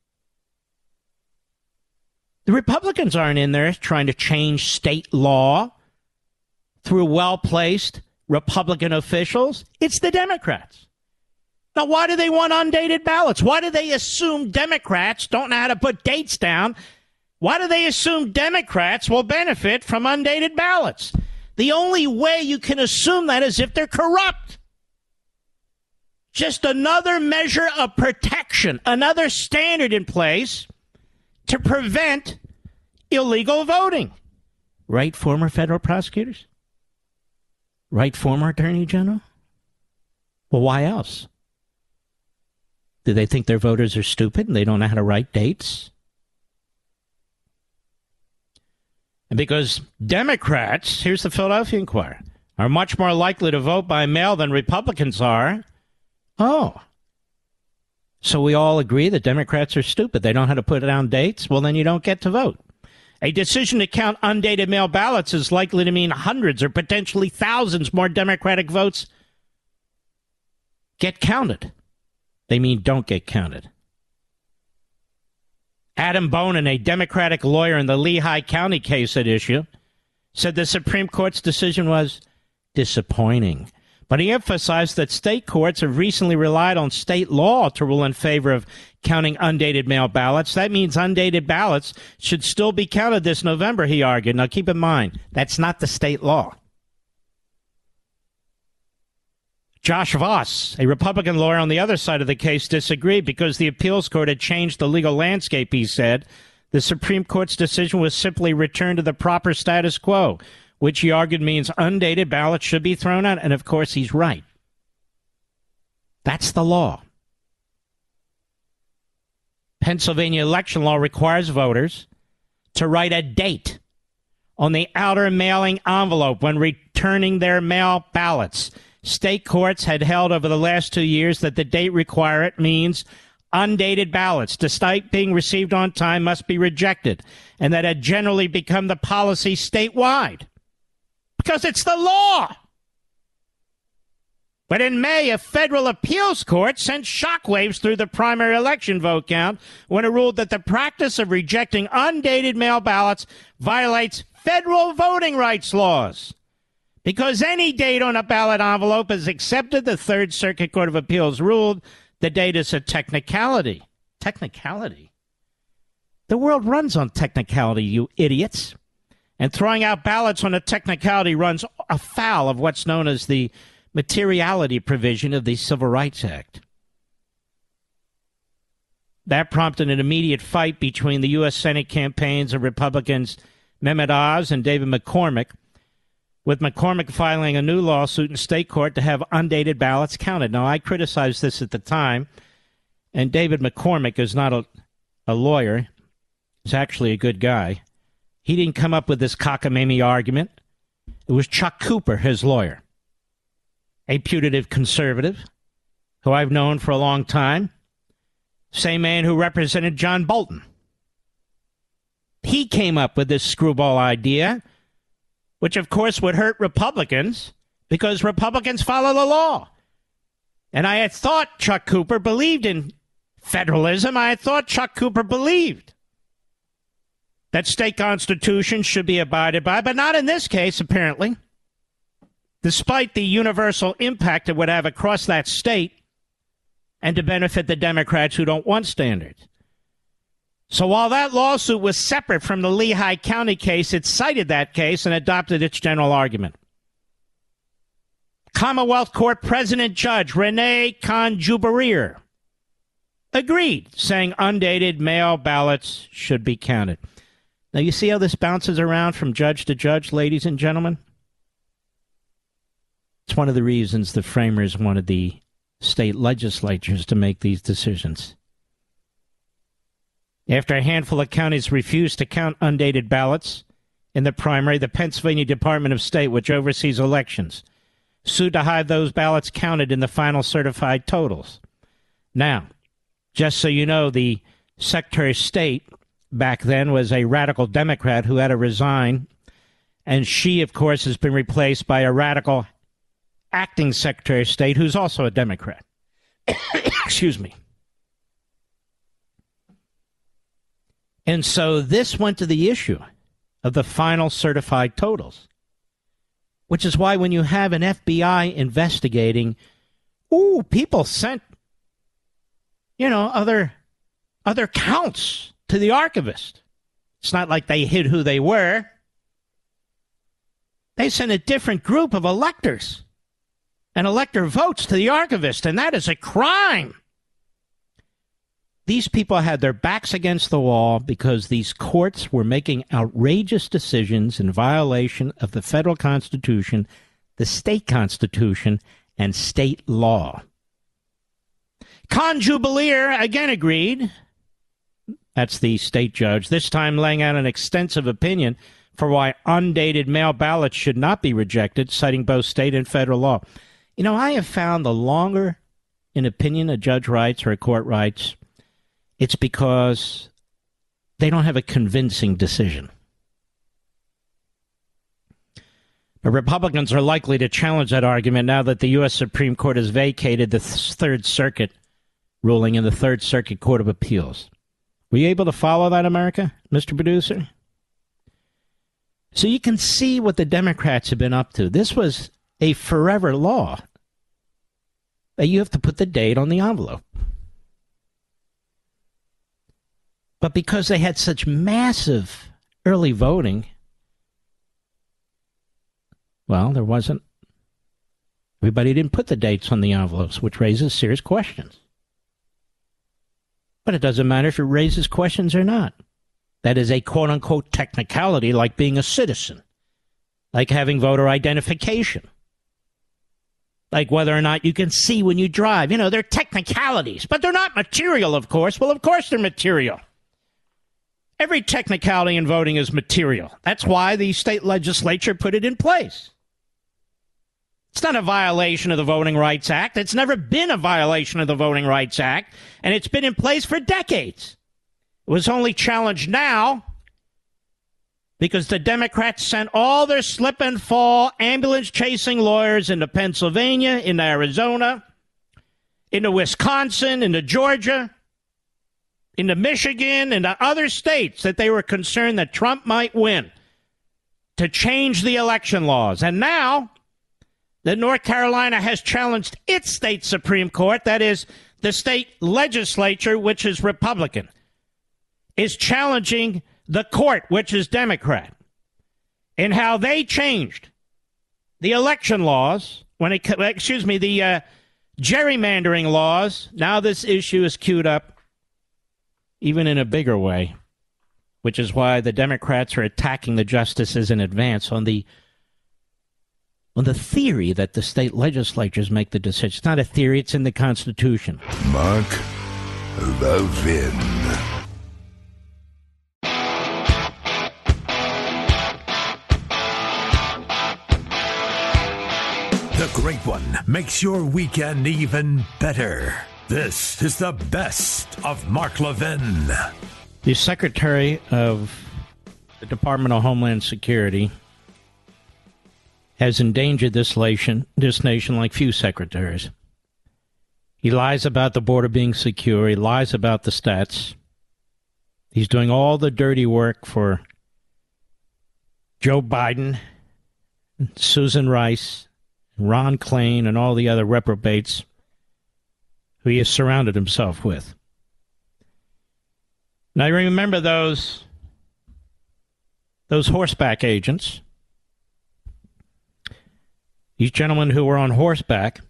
The Republicans aren't in there trying to change state law through well placed Republican officials, it's the Democrats. Now, why do they want undated ballots? Why do they assume Democrats don't know how to put dates down? Why do they assume Democrats will benefit from undated ballots? The only way you can assume that is if they're corrupt. Just another measure of protection, another standard in place to prevent illegal voting. Right, former federal prosecutors? Right, former Attorney General? Well, why else? Do they think their voters are stupid and they don't know how to write dates? And because Democrats, here's the Philadelphia Inquirer, are much more likely to vote by mail than Republicans are. Oh. So we all agree that Democrats are stupid. They don't know how to put down dates. Well, then you don't get to vote. A decision to count undated mail ballots is likely to mean hundreds or potentially thousands more Democratic votes get counted. They mean don't get counted. Adam Bonin, a Democratic lawyer in the Lehigh County case at issue, said the Supreme Court's decision was disappointing. But he emphasized that state courts have recently relied on state law to rule in favor of counting undated mail ballots. That means undated ballots should still be counted this November, he argued. Now keep in mind, that's not the state law. Josh Voss, a Republican lawyer on the other side of the case, disagreed because the appeals court had changed the legal landscape, he said. The Supreme Court's decision was simply returned to the proper status quo, which he argued means undated ballots should be thrown out. And of course, he's right. That's the law. Pennsylvania election law requires voters to write a date on the outer mailing envelope when returning their mail ballots. State courts had held over the last two years that the date requirement means undated ballots, despite being received on time, must be rejected, and that had generally become the policy statewide because it's the law. But in May, a federal appeals court sent shockwaves through the primary election vote count when it ruled that the practice of rejecting undated mail ballots violates federal voting rights laws. Because any date on a ballot envelope is accepted, the Third Circuit Court of Appeals ruled the date is a technicality. Technicality? The world runs on technicality, you idiots. And throwing out ballots on a technicality runs afoul of what's known as the materiality provision of the Civil Rights Act. That prompted an immediate fight between the U.S. Senate campaigns of Republicans Mehmet Oz and David McCormick, with McCormick filing a new lawsuit in state court to have undated ballots counted. Now, I criticized this at the time, and David McCormick is not a, a lawyer. He's actually a good guy. He didn't come up with this cockamamie argument. It was Chuck Cooper, his lawyer, a putative conservative who I've known for a long time, same man who represented John Bolton. He came up with this screwball idea, which of course would hurt Republicans because Republicans follow the law. And I had thought Chuck Cooper believed in federalism. I had thought Chuck Cooper believed that state constitutions should be abided by, but not in this case, apparently. Despite the universal impact it would have across that state and to benefit the Democrats who don't want standards. So while that lawsuit was separate from the Lehigh County case, it cited that case and adopted its general argument. Commonwealth Court President Judge Rene Cohn Jubelirer agreed, saying undated mail ballots should be counted. Now, you see how this bounces around from judge to judge, ladies and gentlemen? It's one of the reasons the framers wanted the state legislatures to make these decisions. After a handful of counties refused to count undated ballots in the primary, the Pennsylvania Department of State, which oversees elections, sued to have those ballots counted in the final certified totals. Now, just so you know, the Secretary of State back then was a radical Democrat who had to resign. And she, of course, has been replaced by a radical acting Secretary of State who's also a Democrat. *coughs* Excuse me. And so this went to the issue of the final certified totals, which is why when you have an FBI investigating, ooh, people sent, you know, other other counts to the archivist. It's not like they hid who they were. They sent a different group of electors and elector votes to the archivist, and that is a crime. These people had their backs against the wall because these courts were making outrageous decisions in violation of the federal constitution, the state constitution, and state law. Cohn Jubelirer again agreed that's the state judge, this time laying out an extensive opinion for why undated mail ballots should not be rejected, citing both state and federal law. You know, I have found the longer an opinion a judge writes or a court writes, it's because they don't have a convincing decision. But Republicans are likely to challenge that argument now that the U.S. Supreme Court has vacated the Third Circuit ruling in the Third Circuit Court of Appeals. Were you able to follow that, America, Mr. Producer? So you can see what the Democrats have been up to. This was a forever law that you have to put the date on the envelope. But because they had such massive early voting, well, there wasn't. Everybody didn't put the dates on the envelopes, which raises serious questions. But it doesn't matter if it raises questions or not. That is a quote unquote technicality like being a citizen, like having voter identification, like whether or not you can see when you drive. You know, they're technicalities, but they're not material, of course. Well, of course they're material. Every technicality in voting is material. That's why the state legislature put it in place. It's not a violation of the Voting Rights Act. It's never been a violation of the Voting Rights Act, and it's been in place for decades. It was only challenged now because the Democrats sent all their slip and fall ambulance chasing lawyers into Pennsylvania, into Arizona, into Wisconsin, into Georgia, into Michigan, into other states that they were concerned that Trump might win to change the election laws. And now that North Carolina has challenged its state Supreme Court, that is, the state legislature, which is Republican, is challenging the court, which is Democrat, and how they changed the election laws when it, excuse me, the uh, gerrymandering laws. Now this issue is queued up even in a bigger way, which is why the Democrats are attacking the justices in advance on the on the theory that the state legislatures make the decision. It's not a theory, it's in the Constitution. Mark Levin. The Great One makes your weekend even better. This is the best of Mark Levin. The Secretary of the Department of Homeland Security has endangered this nation, this nation like few secretaries. He lies about the border being secure. He lies about the stats. He's doing all the dirty work for Joe Biden, Susan Rice, Ron Klain, and all the other reprobates who he has surrounded himself with. Now, you remember those those horseback agents these gentlemen who were on horseback,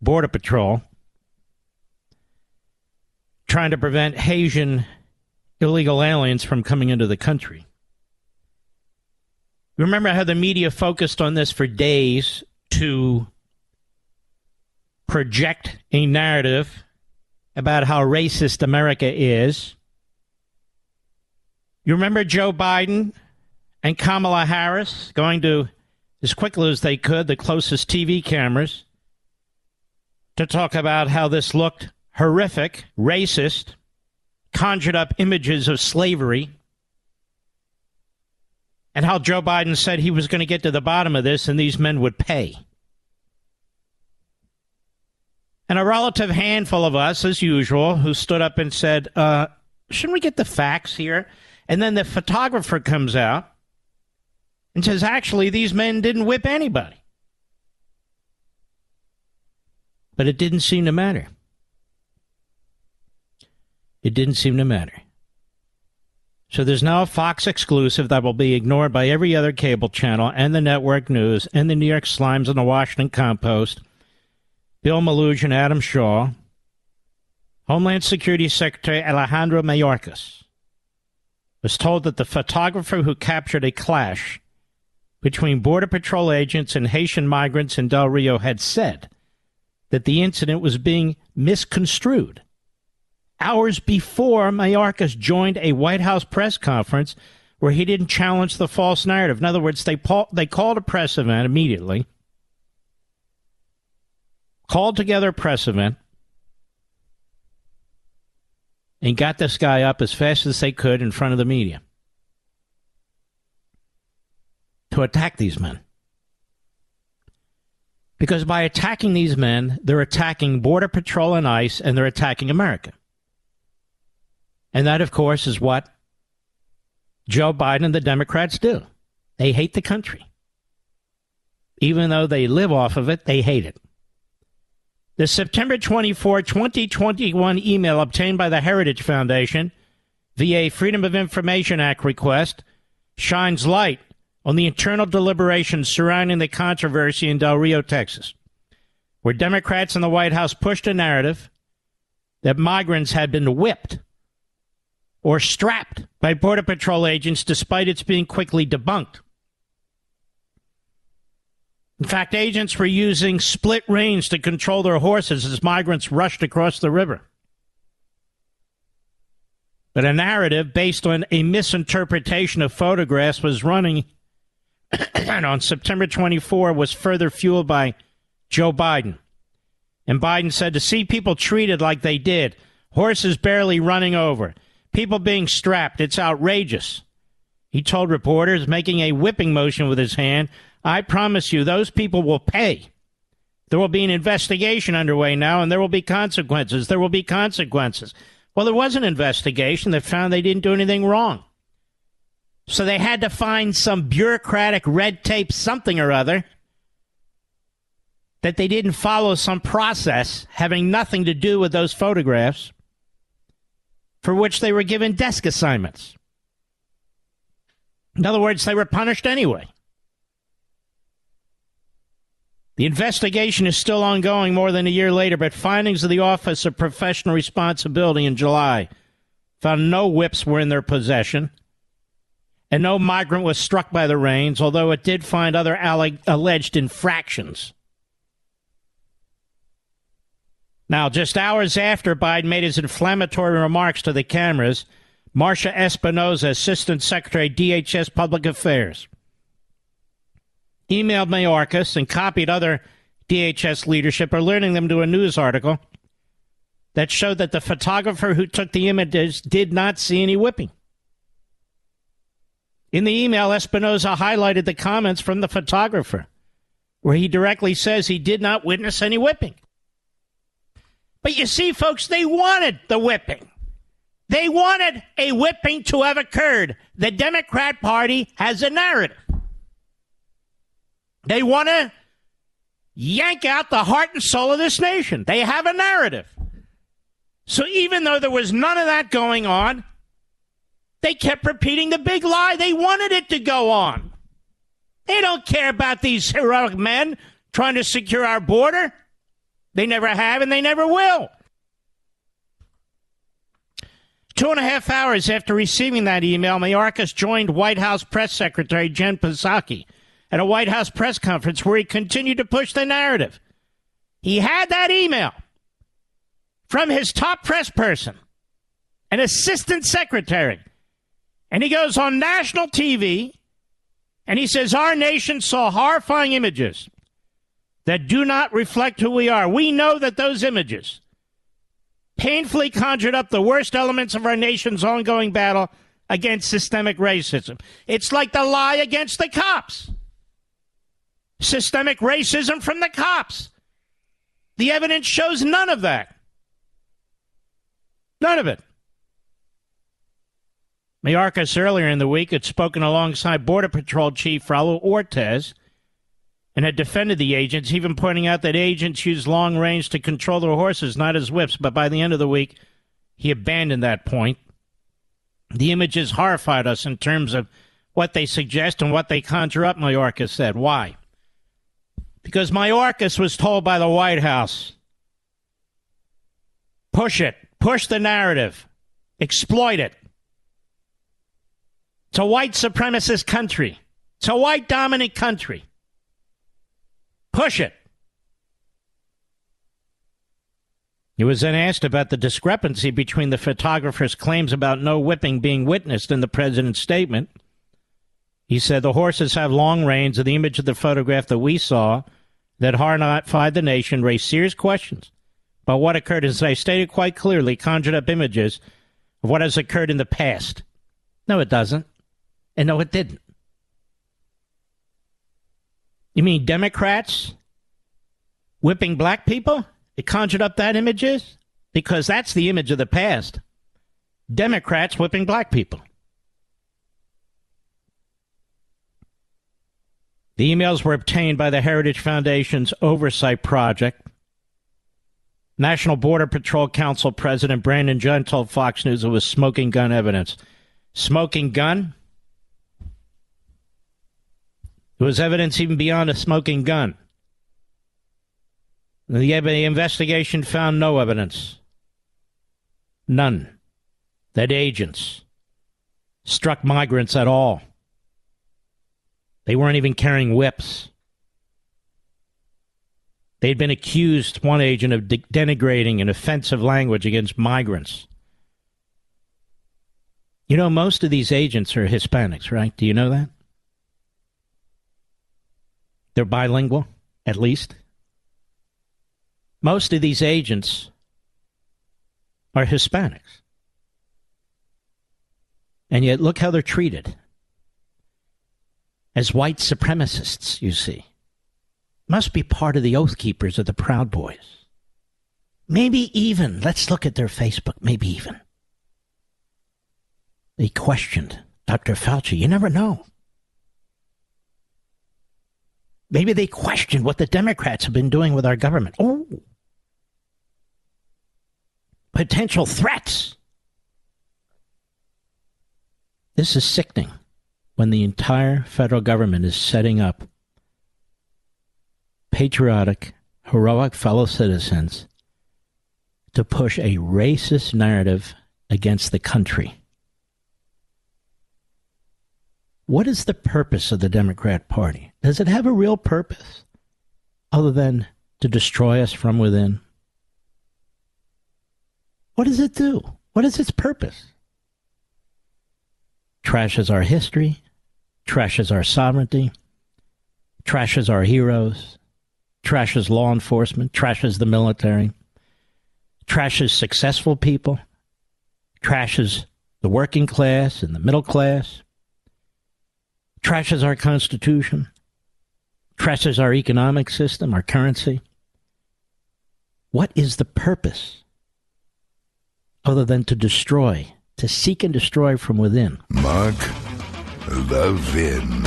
Border Patrol, trying to prevent Haitian illegal aliens from coming into the country. Remember how the media focused on this for days to project a narrative about how racist America is. You remember Joe Biden and Kamala Harris going to as quickly as they could, the closest TV cameras, to talk about how this looked horrific, racist, conjured up images of slavery, and how Joe Biden said he was going to get to the bottom of this and these men would pay. And a relative handful of us, as usual, who stood up and said, uh, Shouldn't we get the facts here? And then the photographer comes out and says, actually, these men didn't whip anybody. But it didn't seem to matter. It didn't seem to matter. So there's now a Fox exclusive that will be ignored by every other cable channel and the network news and the New York Slimes and the Washington Compost. Bill Melugin, Adam Shaw, Homeland Security Secretary Alejandro Mayorkas was told that the photographer who captured a clash between Border Patrol agents and Haitian migrants in Del Rio had said that the incident was being misconstrued. Hours before Mayorkas joined a White House press conference where he didn't challenge the false narrative. In other words, they, they called a press event immediately, called together a press event, and got this guy up as fast as they could in front of the media to attack these men. Because by attacking these men, they're attacking Border Patrol and ICE, and they're attacking America. And that, of course, is what Joe Biden and the Democrats do. They hate the country. Even though they live off of it, they hate it. The September 24, 2021 email obtained by the Heritage Foundation via Freedom of Information Act request shines light on the internal deliberations surrounding the controversy in Del Rio, Texas, where Democrats in the White House pushed a narrative that migrants had been whipped or strapped by Border Patrol agents despite its being quickly debunked. In fact, agents were using split reins to control their horses as migrants rushed across the river. But a narrative based on a misinterpretation of photographs was running *coughs* on September 24 was further fueled by Joe Biden. And Biden said to see people treated like they did, horses barely running over, people being strapped, it's outrageous. He told reporters, making a whipping motion with his hand, I promise you, those people will pay. There will be an investigation underway now, and there will be consequences. There will be consequences. Well, there was an investigation that found they didn't do anything wrong. So they had to find some bureaucratic red tape, something or other, that they didn't follow some process having nothing to do with those photographs for which they were given desk assignments. In other words, they were punished anyway. The investigation is still ongoing more than a year later, but findings of the Office of Professional Responsibility in July found no whips were in their possession and no migrant was struck by the reins, although it did find other alleg- alleged infractions. Now, just hours after Biden made his inflammatory remarks to the cameras, Marsha Espinosa, Assistant Secretary, DHS Public Affairs, emailed Mayorkas and copied other DHS leadership, alerting them to a news article that showed that the photographer who took the images did not see any whipping. In the email, Espinosa highlighted the comments from the photographer, where he directly says he did not witness any whipping. But you see, folks, they wanted the whipping. They wanted a whipping to have occurred. The Democrat Party has a narrative. They want to yank out the heart and soul of this nation. They have a narrative. So even though there was none of that going on, they kept repeating the big lie. They wanted it to go on. They don't care about these heroic men trying to secure our border. They never have and they never will. Two and a half hours after receiving that email, Mayorkas joined White House Press Secretary Jen Psaki at a White House press conference where he continued to push the narrative. He had that email from his top press person, an assistant secretary, and he goes on national TV and he says, Our nation saw horrifying images that do not reflect who we are. We know that those images painfully conjured up the worst elements of our nation's ongoing battle against systemic racism. It's like the lie against the cops. Systemic racism from the cops. The evidence shows none of that. None of it. Mayorkas earlier in the week had spoken alongside Border Patrol Chief Raul Ortiz and had defended the agents, even pointing out that agents use long range to control their horses, not as whips. But by the end of the week, he abandoned that point. The images horrified us in terms of what they suggest and what they conjure up, Mayorkas said. Why? Because Mayorkas was told by the White House push it, push the narrative, exploit it. It's a white supremacist country. It's a white dominant country. Push it. He was then asked about the discrepancy between the photographer's claims about no whipping being witnessed in the president's statement He said the horses have long reins, and the image of the photograph that we saw that horrified the nation raised serious questions about what occurred. As I stated quite clearly, conjured up images of what has occurred in the past. No, it doesn't. And no, it didn't. You mean Democrats whipping black people? It conjured up that images? Because that's the image of the past. Democrats whipping black people. The emails were obtained by the Heritage Foundation's Oversight Project. National Border Patrol Council President Brandon Judd told Fox News it was smoking gun evidence. Smoking gun? There was evidence even beyond a smoking gun. The investigation found no evidence. None. That agents struck migrants at all. They weren't even carrying whips. They'd been accused, one agent, of de- denigrating and offensive language against migrants. You know, most of these agents are Hispanics, right? Do you know that? They're bilingual, at least. Most of these agents are Hispanics. And yet, look how they're treated as white supremacists, you see. Must be part of the Oath Keepers of the Proud Boys. Maybe even, let's look at their Facebook, maybe even. They questioned Dr. Fauci. You never know. Maybe they questioned what the Democrats have been doing with our government. Oh. Potential threats. This is sickening when the entire federal government is setting up patriotic, heroic fellow citizens to push a racist narrative against the country. What is the purpose of the Democrat Party? Does it have a real purpose other than to destroy us from within? What does it do? What is its purpose? Trashes our history, trashes our sovereignty, trashes our heroes, trashes law enforcement, trashes the military, trashes successful people, trashes the working class and the middle class, trashes our Constitution, trashes our economic system, our currency. What is the purpose other than to destroy, to seek and destroy from within? Mark Levin.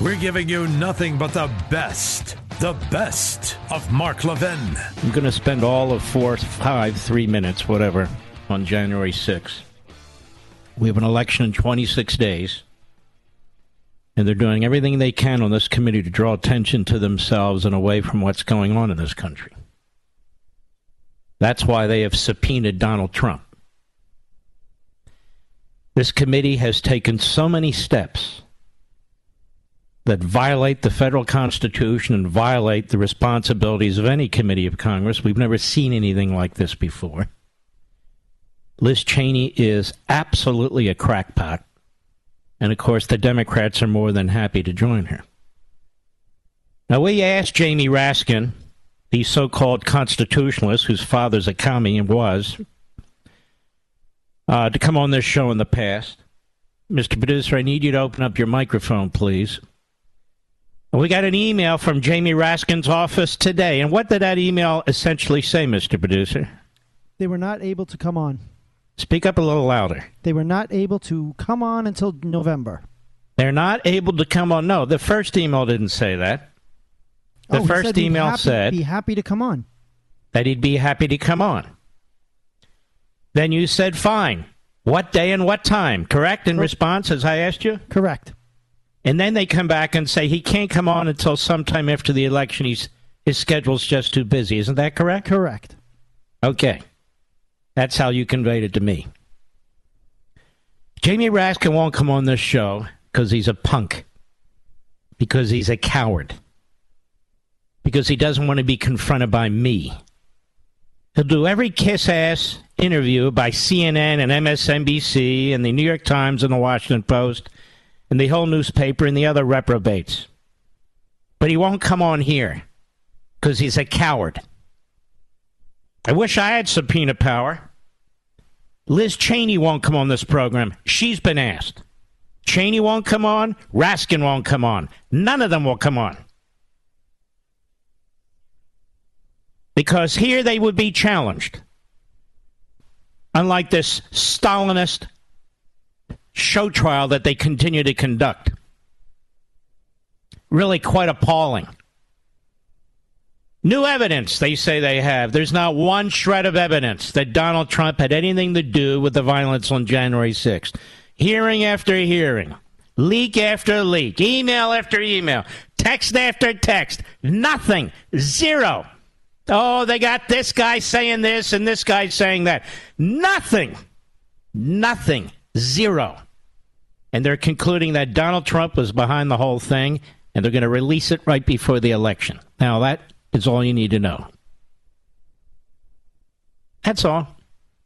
We're giving you nothing but the best. The best of Mark Levin. I'm going to spend all of four, five, three minutes, whatever, on January 6th. We have an election in 26 days, and they're doing everything they can on this committee to draw attention to themselves and away from what's going on in this country. That's why they have subpoenaed Donald Trump. This committee has taken so many steps that violate the federal constitution and violate the responsibilities of any committee of Congress. We've never seen anything like this before. Liz Cheney is absolutely a crackpot. And of course, the Democrats are more than happy to join her. Now, we asked Jamie Raskin, the so called constitutionalist whose father's a commie and was, uh, to come on this show in the past. Mr. Producer, I need you to open up your microphone, please. We got an email from Jamie Raskin's office today. And what did that email essentially say, Mr. Producer? They were not able to come on. Speak up a little louder. They were not able to come on until November. They're not able to come on. No, the first email didn't say that. The oh, first said email happy, said be happy to come on. that he'd be happy to come on. Then you said fine. What day and what time? Correct in Cor- response as I asked you? Correct. And then they come back and say he can't come on until sometime after the election. He's his schedule's just too busy. Isn't that correct? Correct. Okay. That's how you conveyed it to me. Jamie Raskin won't come on this show because he's a punk. Because he's a coward. Because he doesn't want to be confronted by me He'll do every kiss ass interview by CNN and MSNBC and the New York Times and the Washington Post and the whole newspaper and the other reprobates. But he won't come on here because he's a coward. I wish I had subpoena power. Liz Cheney won't come on this program. She's been asked. Cheney won't come on. Raskin won't come on. None of them will come on. Because here they would be challenged. Unlike this Stalinist show trial that they continue to conduct. Really quite appalling. New evidence, they say they have. There's not one shred of evidence that Donald Trump had anything to do with the violence on January 6th. Hearing after hearing, leak after leak, email after email, text after text. Nothing. Zero. Oh, they got this guy saying this and this guy saying that. Nothing. Nothing. Zero. And they're concluding that Donald Trump was behind the whole thing, and they're going to release it right before the election. Now, that is all you need to know. That's all.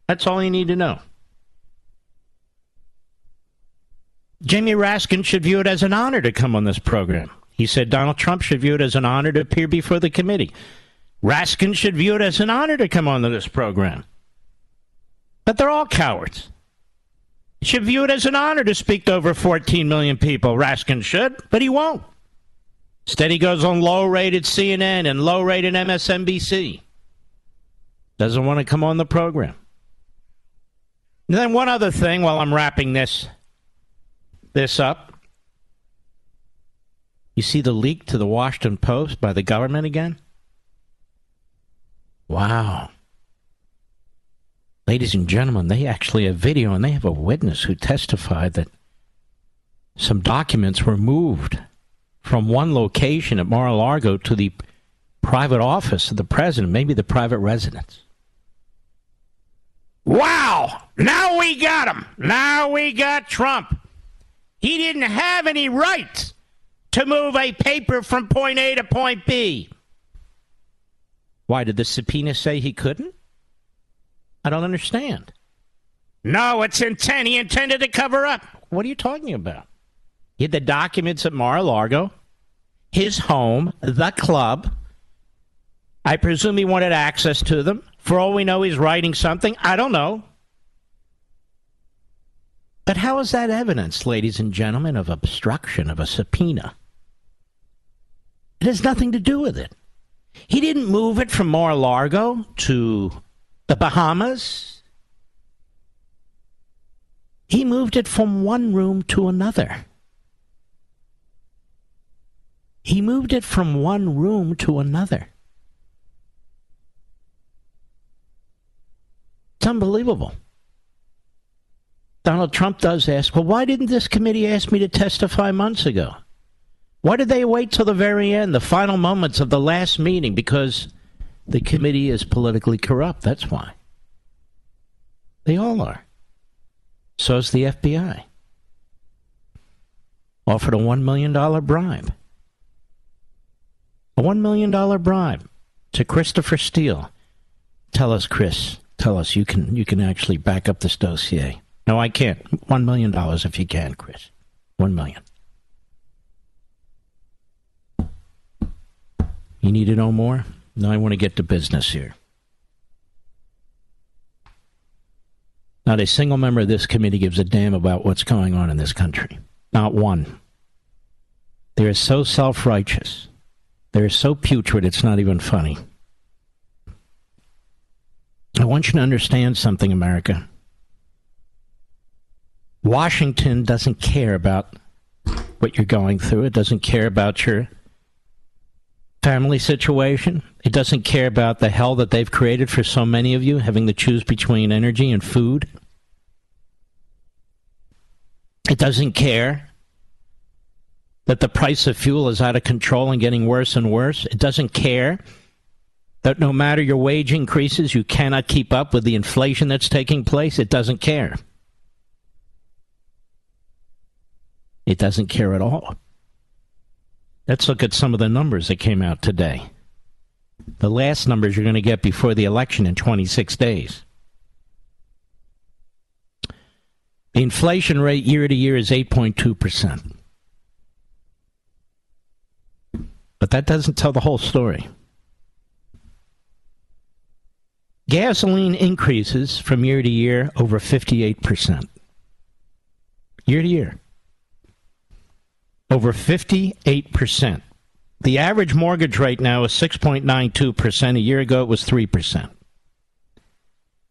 That's all you need to know. Jamie Raskin should view it as an honor to come on this program. He said Donald Trump should view it as an honor to appear before the committee. Raskin should view it as an honor to come onto this program. But they're all cowards. Should view it as an honor to speak to over 14 million people. Raskin should, but he won't. Instead, he goes on low rated CNN and low rated MSNBC. Doesn't want to come on the program. And then one other thing while I'm wrapping this this up. You see the leak to the Washington Post by the government again? Wow. Ladies and gentlemen, they actually have video and they have a witness who testified that some documents were moved from one location at Mar a Lago to the private office of the president, maybe the private residence. Wow! Now we got him! Now we got Trump! He didn't have any right to move a paper from point A to point B. Why did the subpoena say he couldn't? I don't understand. No, it's intent. He intended to cover up. What are you talking about? He had the documents at Mar-a-Lago, his home, the club. I presume he wanted access to them. For all we know, he's writing something. I don't know. But how is that evidence, ladies and gentlemen, of obstruction of a subpoena? It has nothing to do with it. He didn't move it from Mar-a-Lago to the Bahamas. He moved it from one room to another. He moved it from one room to another. It's unbelievable. Donald Trump does ask, well, why didn't this committee ask me to testify months ago? Why did they wait till the very end, the final moments of the last meeting? Because the committee is politically corrupt. That's why. They all are. So is the FBI. Offered a $1 million bribe. A $1 million bribe to Christopher Steele. Tell us, Chris. Tell us you can you can actually back up this dossier. No, I can't. $1 million if you can, Chris. $1 million. You need to know more? Now I want to get to business here. Not a single member of this committee gives a damn about what's going on in this country. Not one. They are so self righteous. They're so putrid, it's not even funny. I want you to understand something, America. Washington doesn't care about what you're going through, it doesn't care about your family situation. It doesn't care about the hell that they've created for so many of you, having to choose between energy and food. It doesn't care that the price of fuel is out of control and getting worse and worse. It doesn't care that no matter your wage increases, you cannot keep up with the inflation that's taking place. It doesn't care. It doesn't care at all. Let's look at some of the numbers that came out today. The last numbers you're going to get before the election in 26 days. The inflation rate year to year is 8.2%. But that doesn't tell the whole story. Gasoline increases from year to year over 58%. Year to year. Over 58%. The average mortgage rate now is 6.92%. A year ago it was 3%.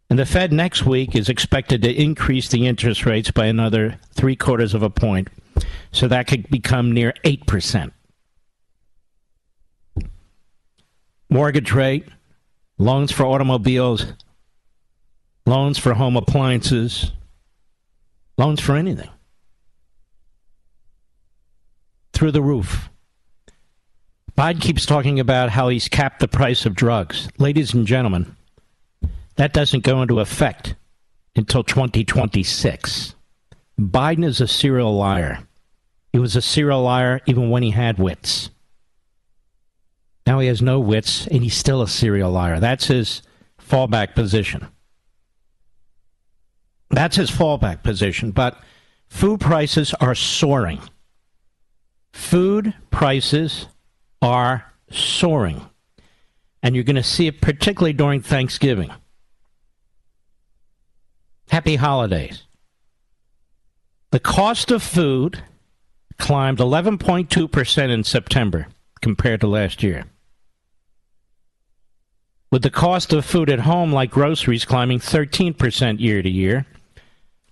And the Fed next week is expected to increase the interest rates by another three quarters of a point. So that could become near 8%. Mortgage rate, loans for automobiles, loans for home appliances, loans for anything. Through the roof. Biden keeps talking about how he's capped the price of drugs. Ladies and gentlemen, that doesn't go into effect until 2026. Biden is a serial liar. He was a serial liar even when he had wits. Now he has no wits, and he's still a serial liar. That's his fallback position. That's his fallback position. But food prices are soaring. Food prices are soaring. And you're going to see it particularly during Thanksgiving. Happy holidays. The cost of food climbed 11.2% in September compared to last year. With the cost of food at home, like groceries, climbing 13% year to year.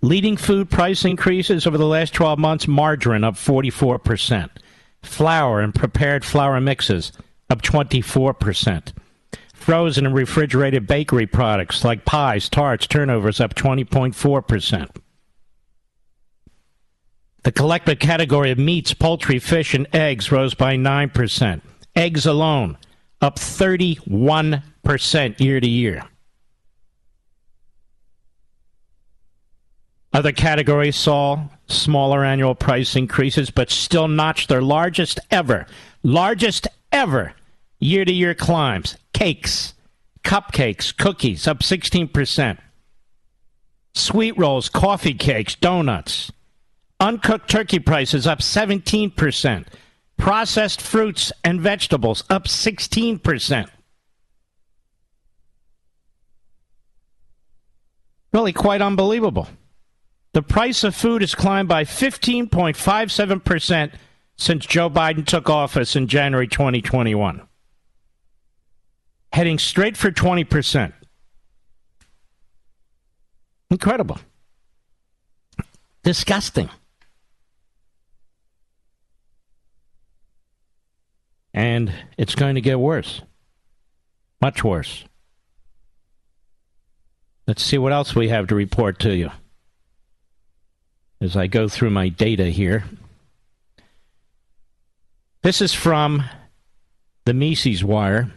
Leading food price increases over the last 12 months margarine up 44%, flour and prepared flour mixes up 24%. Frozen and refrigerated bakery products like pies, tarts, turnovers up 20.4%. The collective category of meats, poultry, fish, and eggs rose by 9%. Eggs alone up 31% year to year. Other categories saw smaller annual price increases, but still notched their largest ever, largest ever year to year climbs. Cakes, cupcakes, cookies up 16%. Sweet rolls, coffee cakes, donuts. Uncooked turkey prices up 17%. Processed fruits and vegetables up 16%. Really quite unbelievable. The price of food has climbed by 15.57% since Joe Biden took office in January 2021. Heading straight for 20%. Incredible. Disgusting. And it's going to get worse. Much worse. Let's see what else we have to report to you as I go through my data here. This is from the Mises Wire.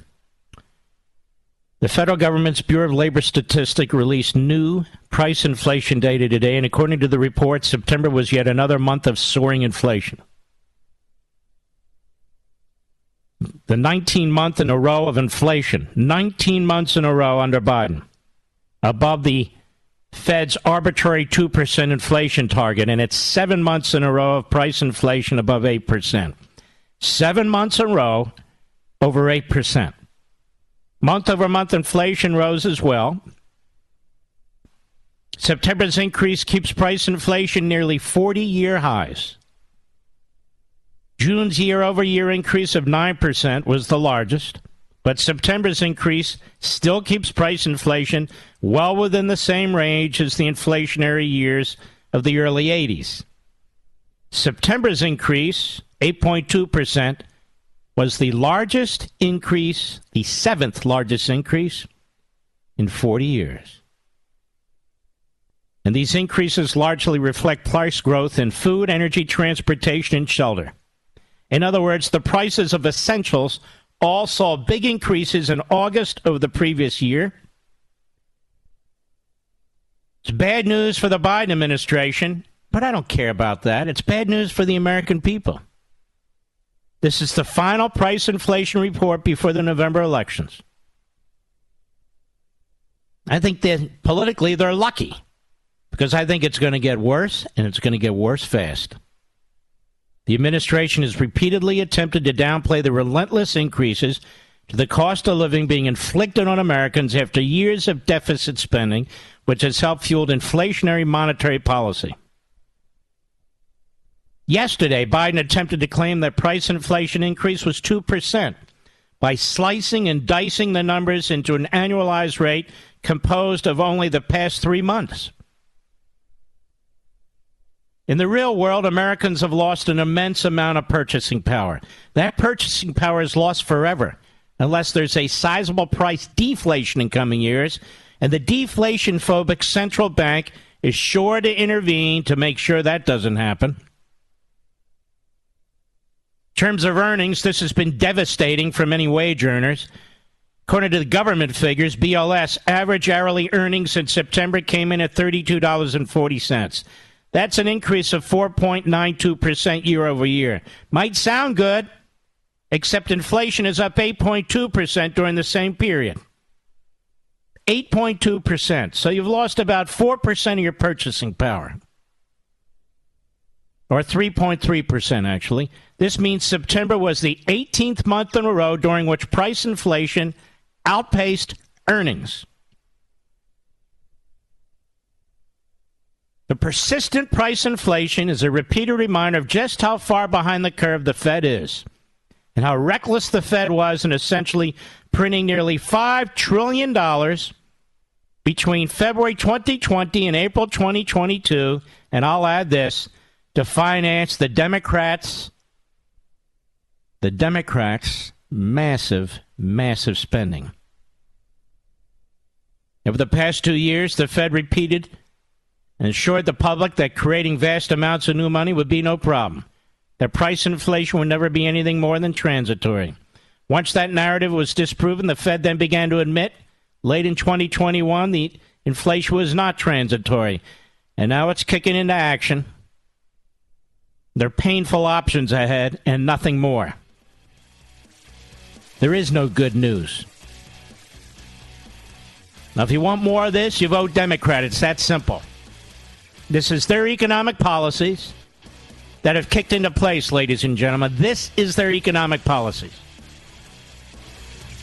The federal government's Bureau of Labor Statistics released new price inflation data today, and according to the report, September was yet another month of soaring inflation. The 19 month in a row of inflation, 19 months in a row under Biden, above the Fed's arbitrary 2% inflation target, and it's seven months in a row of price inflation above 8%. Seven months in a row over 8%. Month over month inflation rose as well. September's increase keeps price inflation nearly 40 year highs. June's year over year increase of 9% was the largest, but September's increase still keeps price inflation well within the same range as the inflationary years of the early 80s. September's increase, 8.2%, was the largest increase, the seventh largest increase in 40 years. And these increases largely reflect price growth in food, energy, transportation, and shelter. In other words, the prices of essentials all saw big increases in August of the previous year. It's bad news for the Biden administration, but I don't care about that. It's bad news for the American people. This is the final price inflation report before the November elections. I think that politically they're lucky because I think it's going to get worse and it's going to get worse fast. The administration has repeatedly attempted to downplay the relentless increases to the cost of living being inflicted on Americans after years of deficit spending, which has helped fuel inflationary monetary policy. Yesterday, Biden attempted to claim that price inflation increase was 2% by slicing and dicing the numbers into an annualized rate composed of only the past three months. In the real world, Americans have lost an immense amount of purchasing power. That purchasing power is lost forever unless there's a sizable price deflation in coming years, and the deflation phobic central bank is sure to intervene to make sure that doesn't happen. In terms of earnings, this has been devastating for many wage earners. According to the government figures, BLS average hourly earnings in September came in at $32.40. That's an increase of 4.92% year over year. Might sound good, except inflation is up 8.2% during the same period. 8.2%. So you've lost about 4% of your purchasing power. Or 3.3%, actually. This means September was the 18th month in a row during which price inflation outpaced earnings. The persistent price inflation is a repeated reminder of just how far behind the curve the Fed is and how reckless the Fed was in essentially printing nearly $5 trillion between February 2020 and April 2022. And I'll add this to finance the Democrats' the Democrats' massive, massive spending. Over the past two years, the Fed repeated and assured the public that creating vast amounts of new money would be no problem, that price inflation would never be anything more than transitory. Once that narrative was disproven, the Fed then began to admit late in 2021 the inflation was not transitory. And now it's kicking into action. There are painful options ahead and nothing more. There is no good news. Now, if you want more of this, you vote Democrat. It's that simple. This is their economic policies that have kicked into place, ladies and gentlemen. This is their economic policies.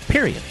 Period.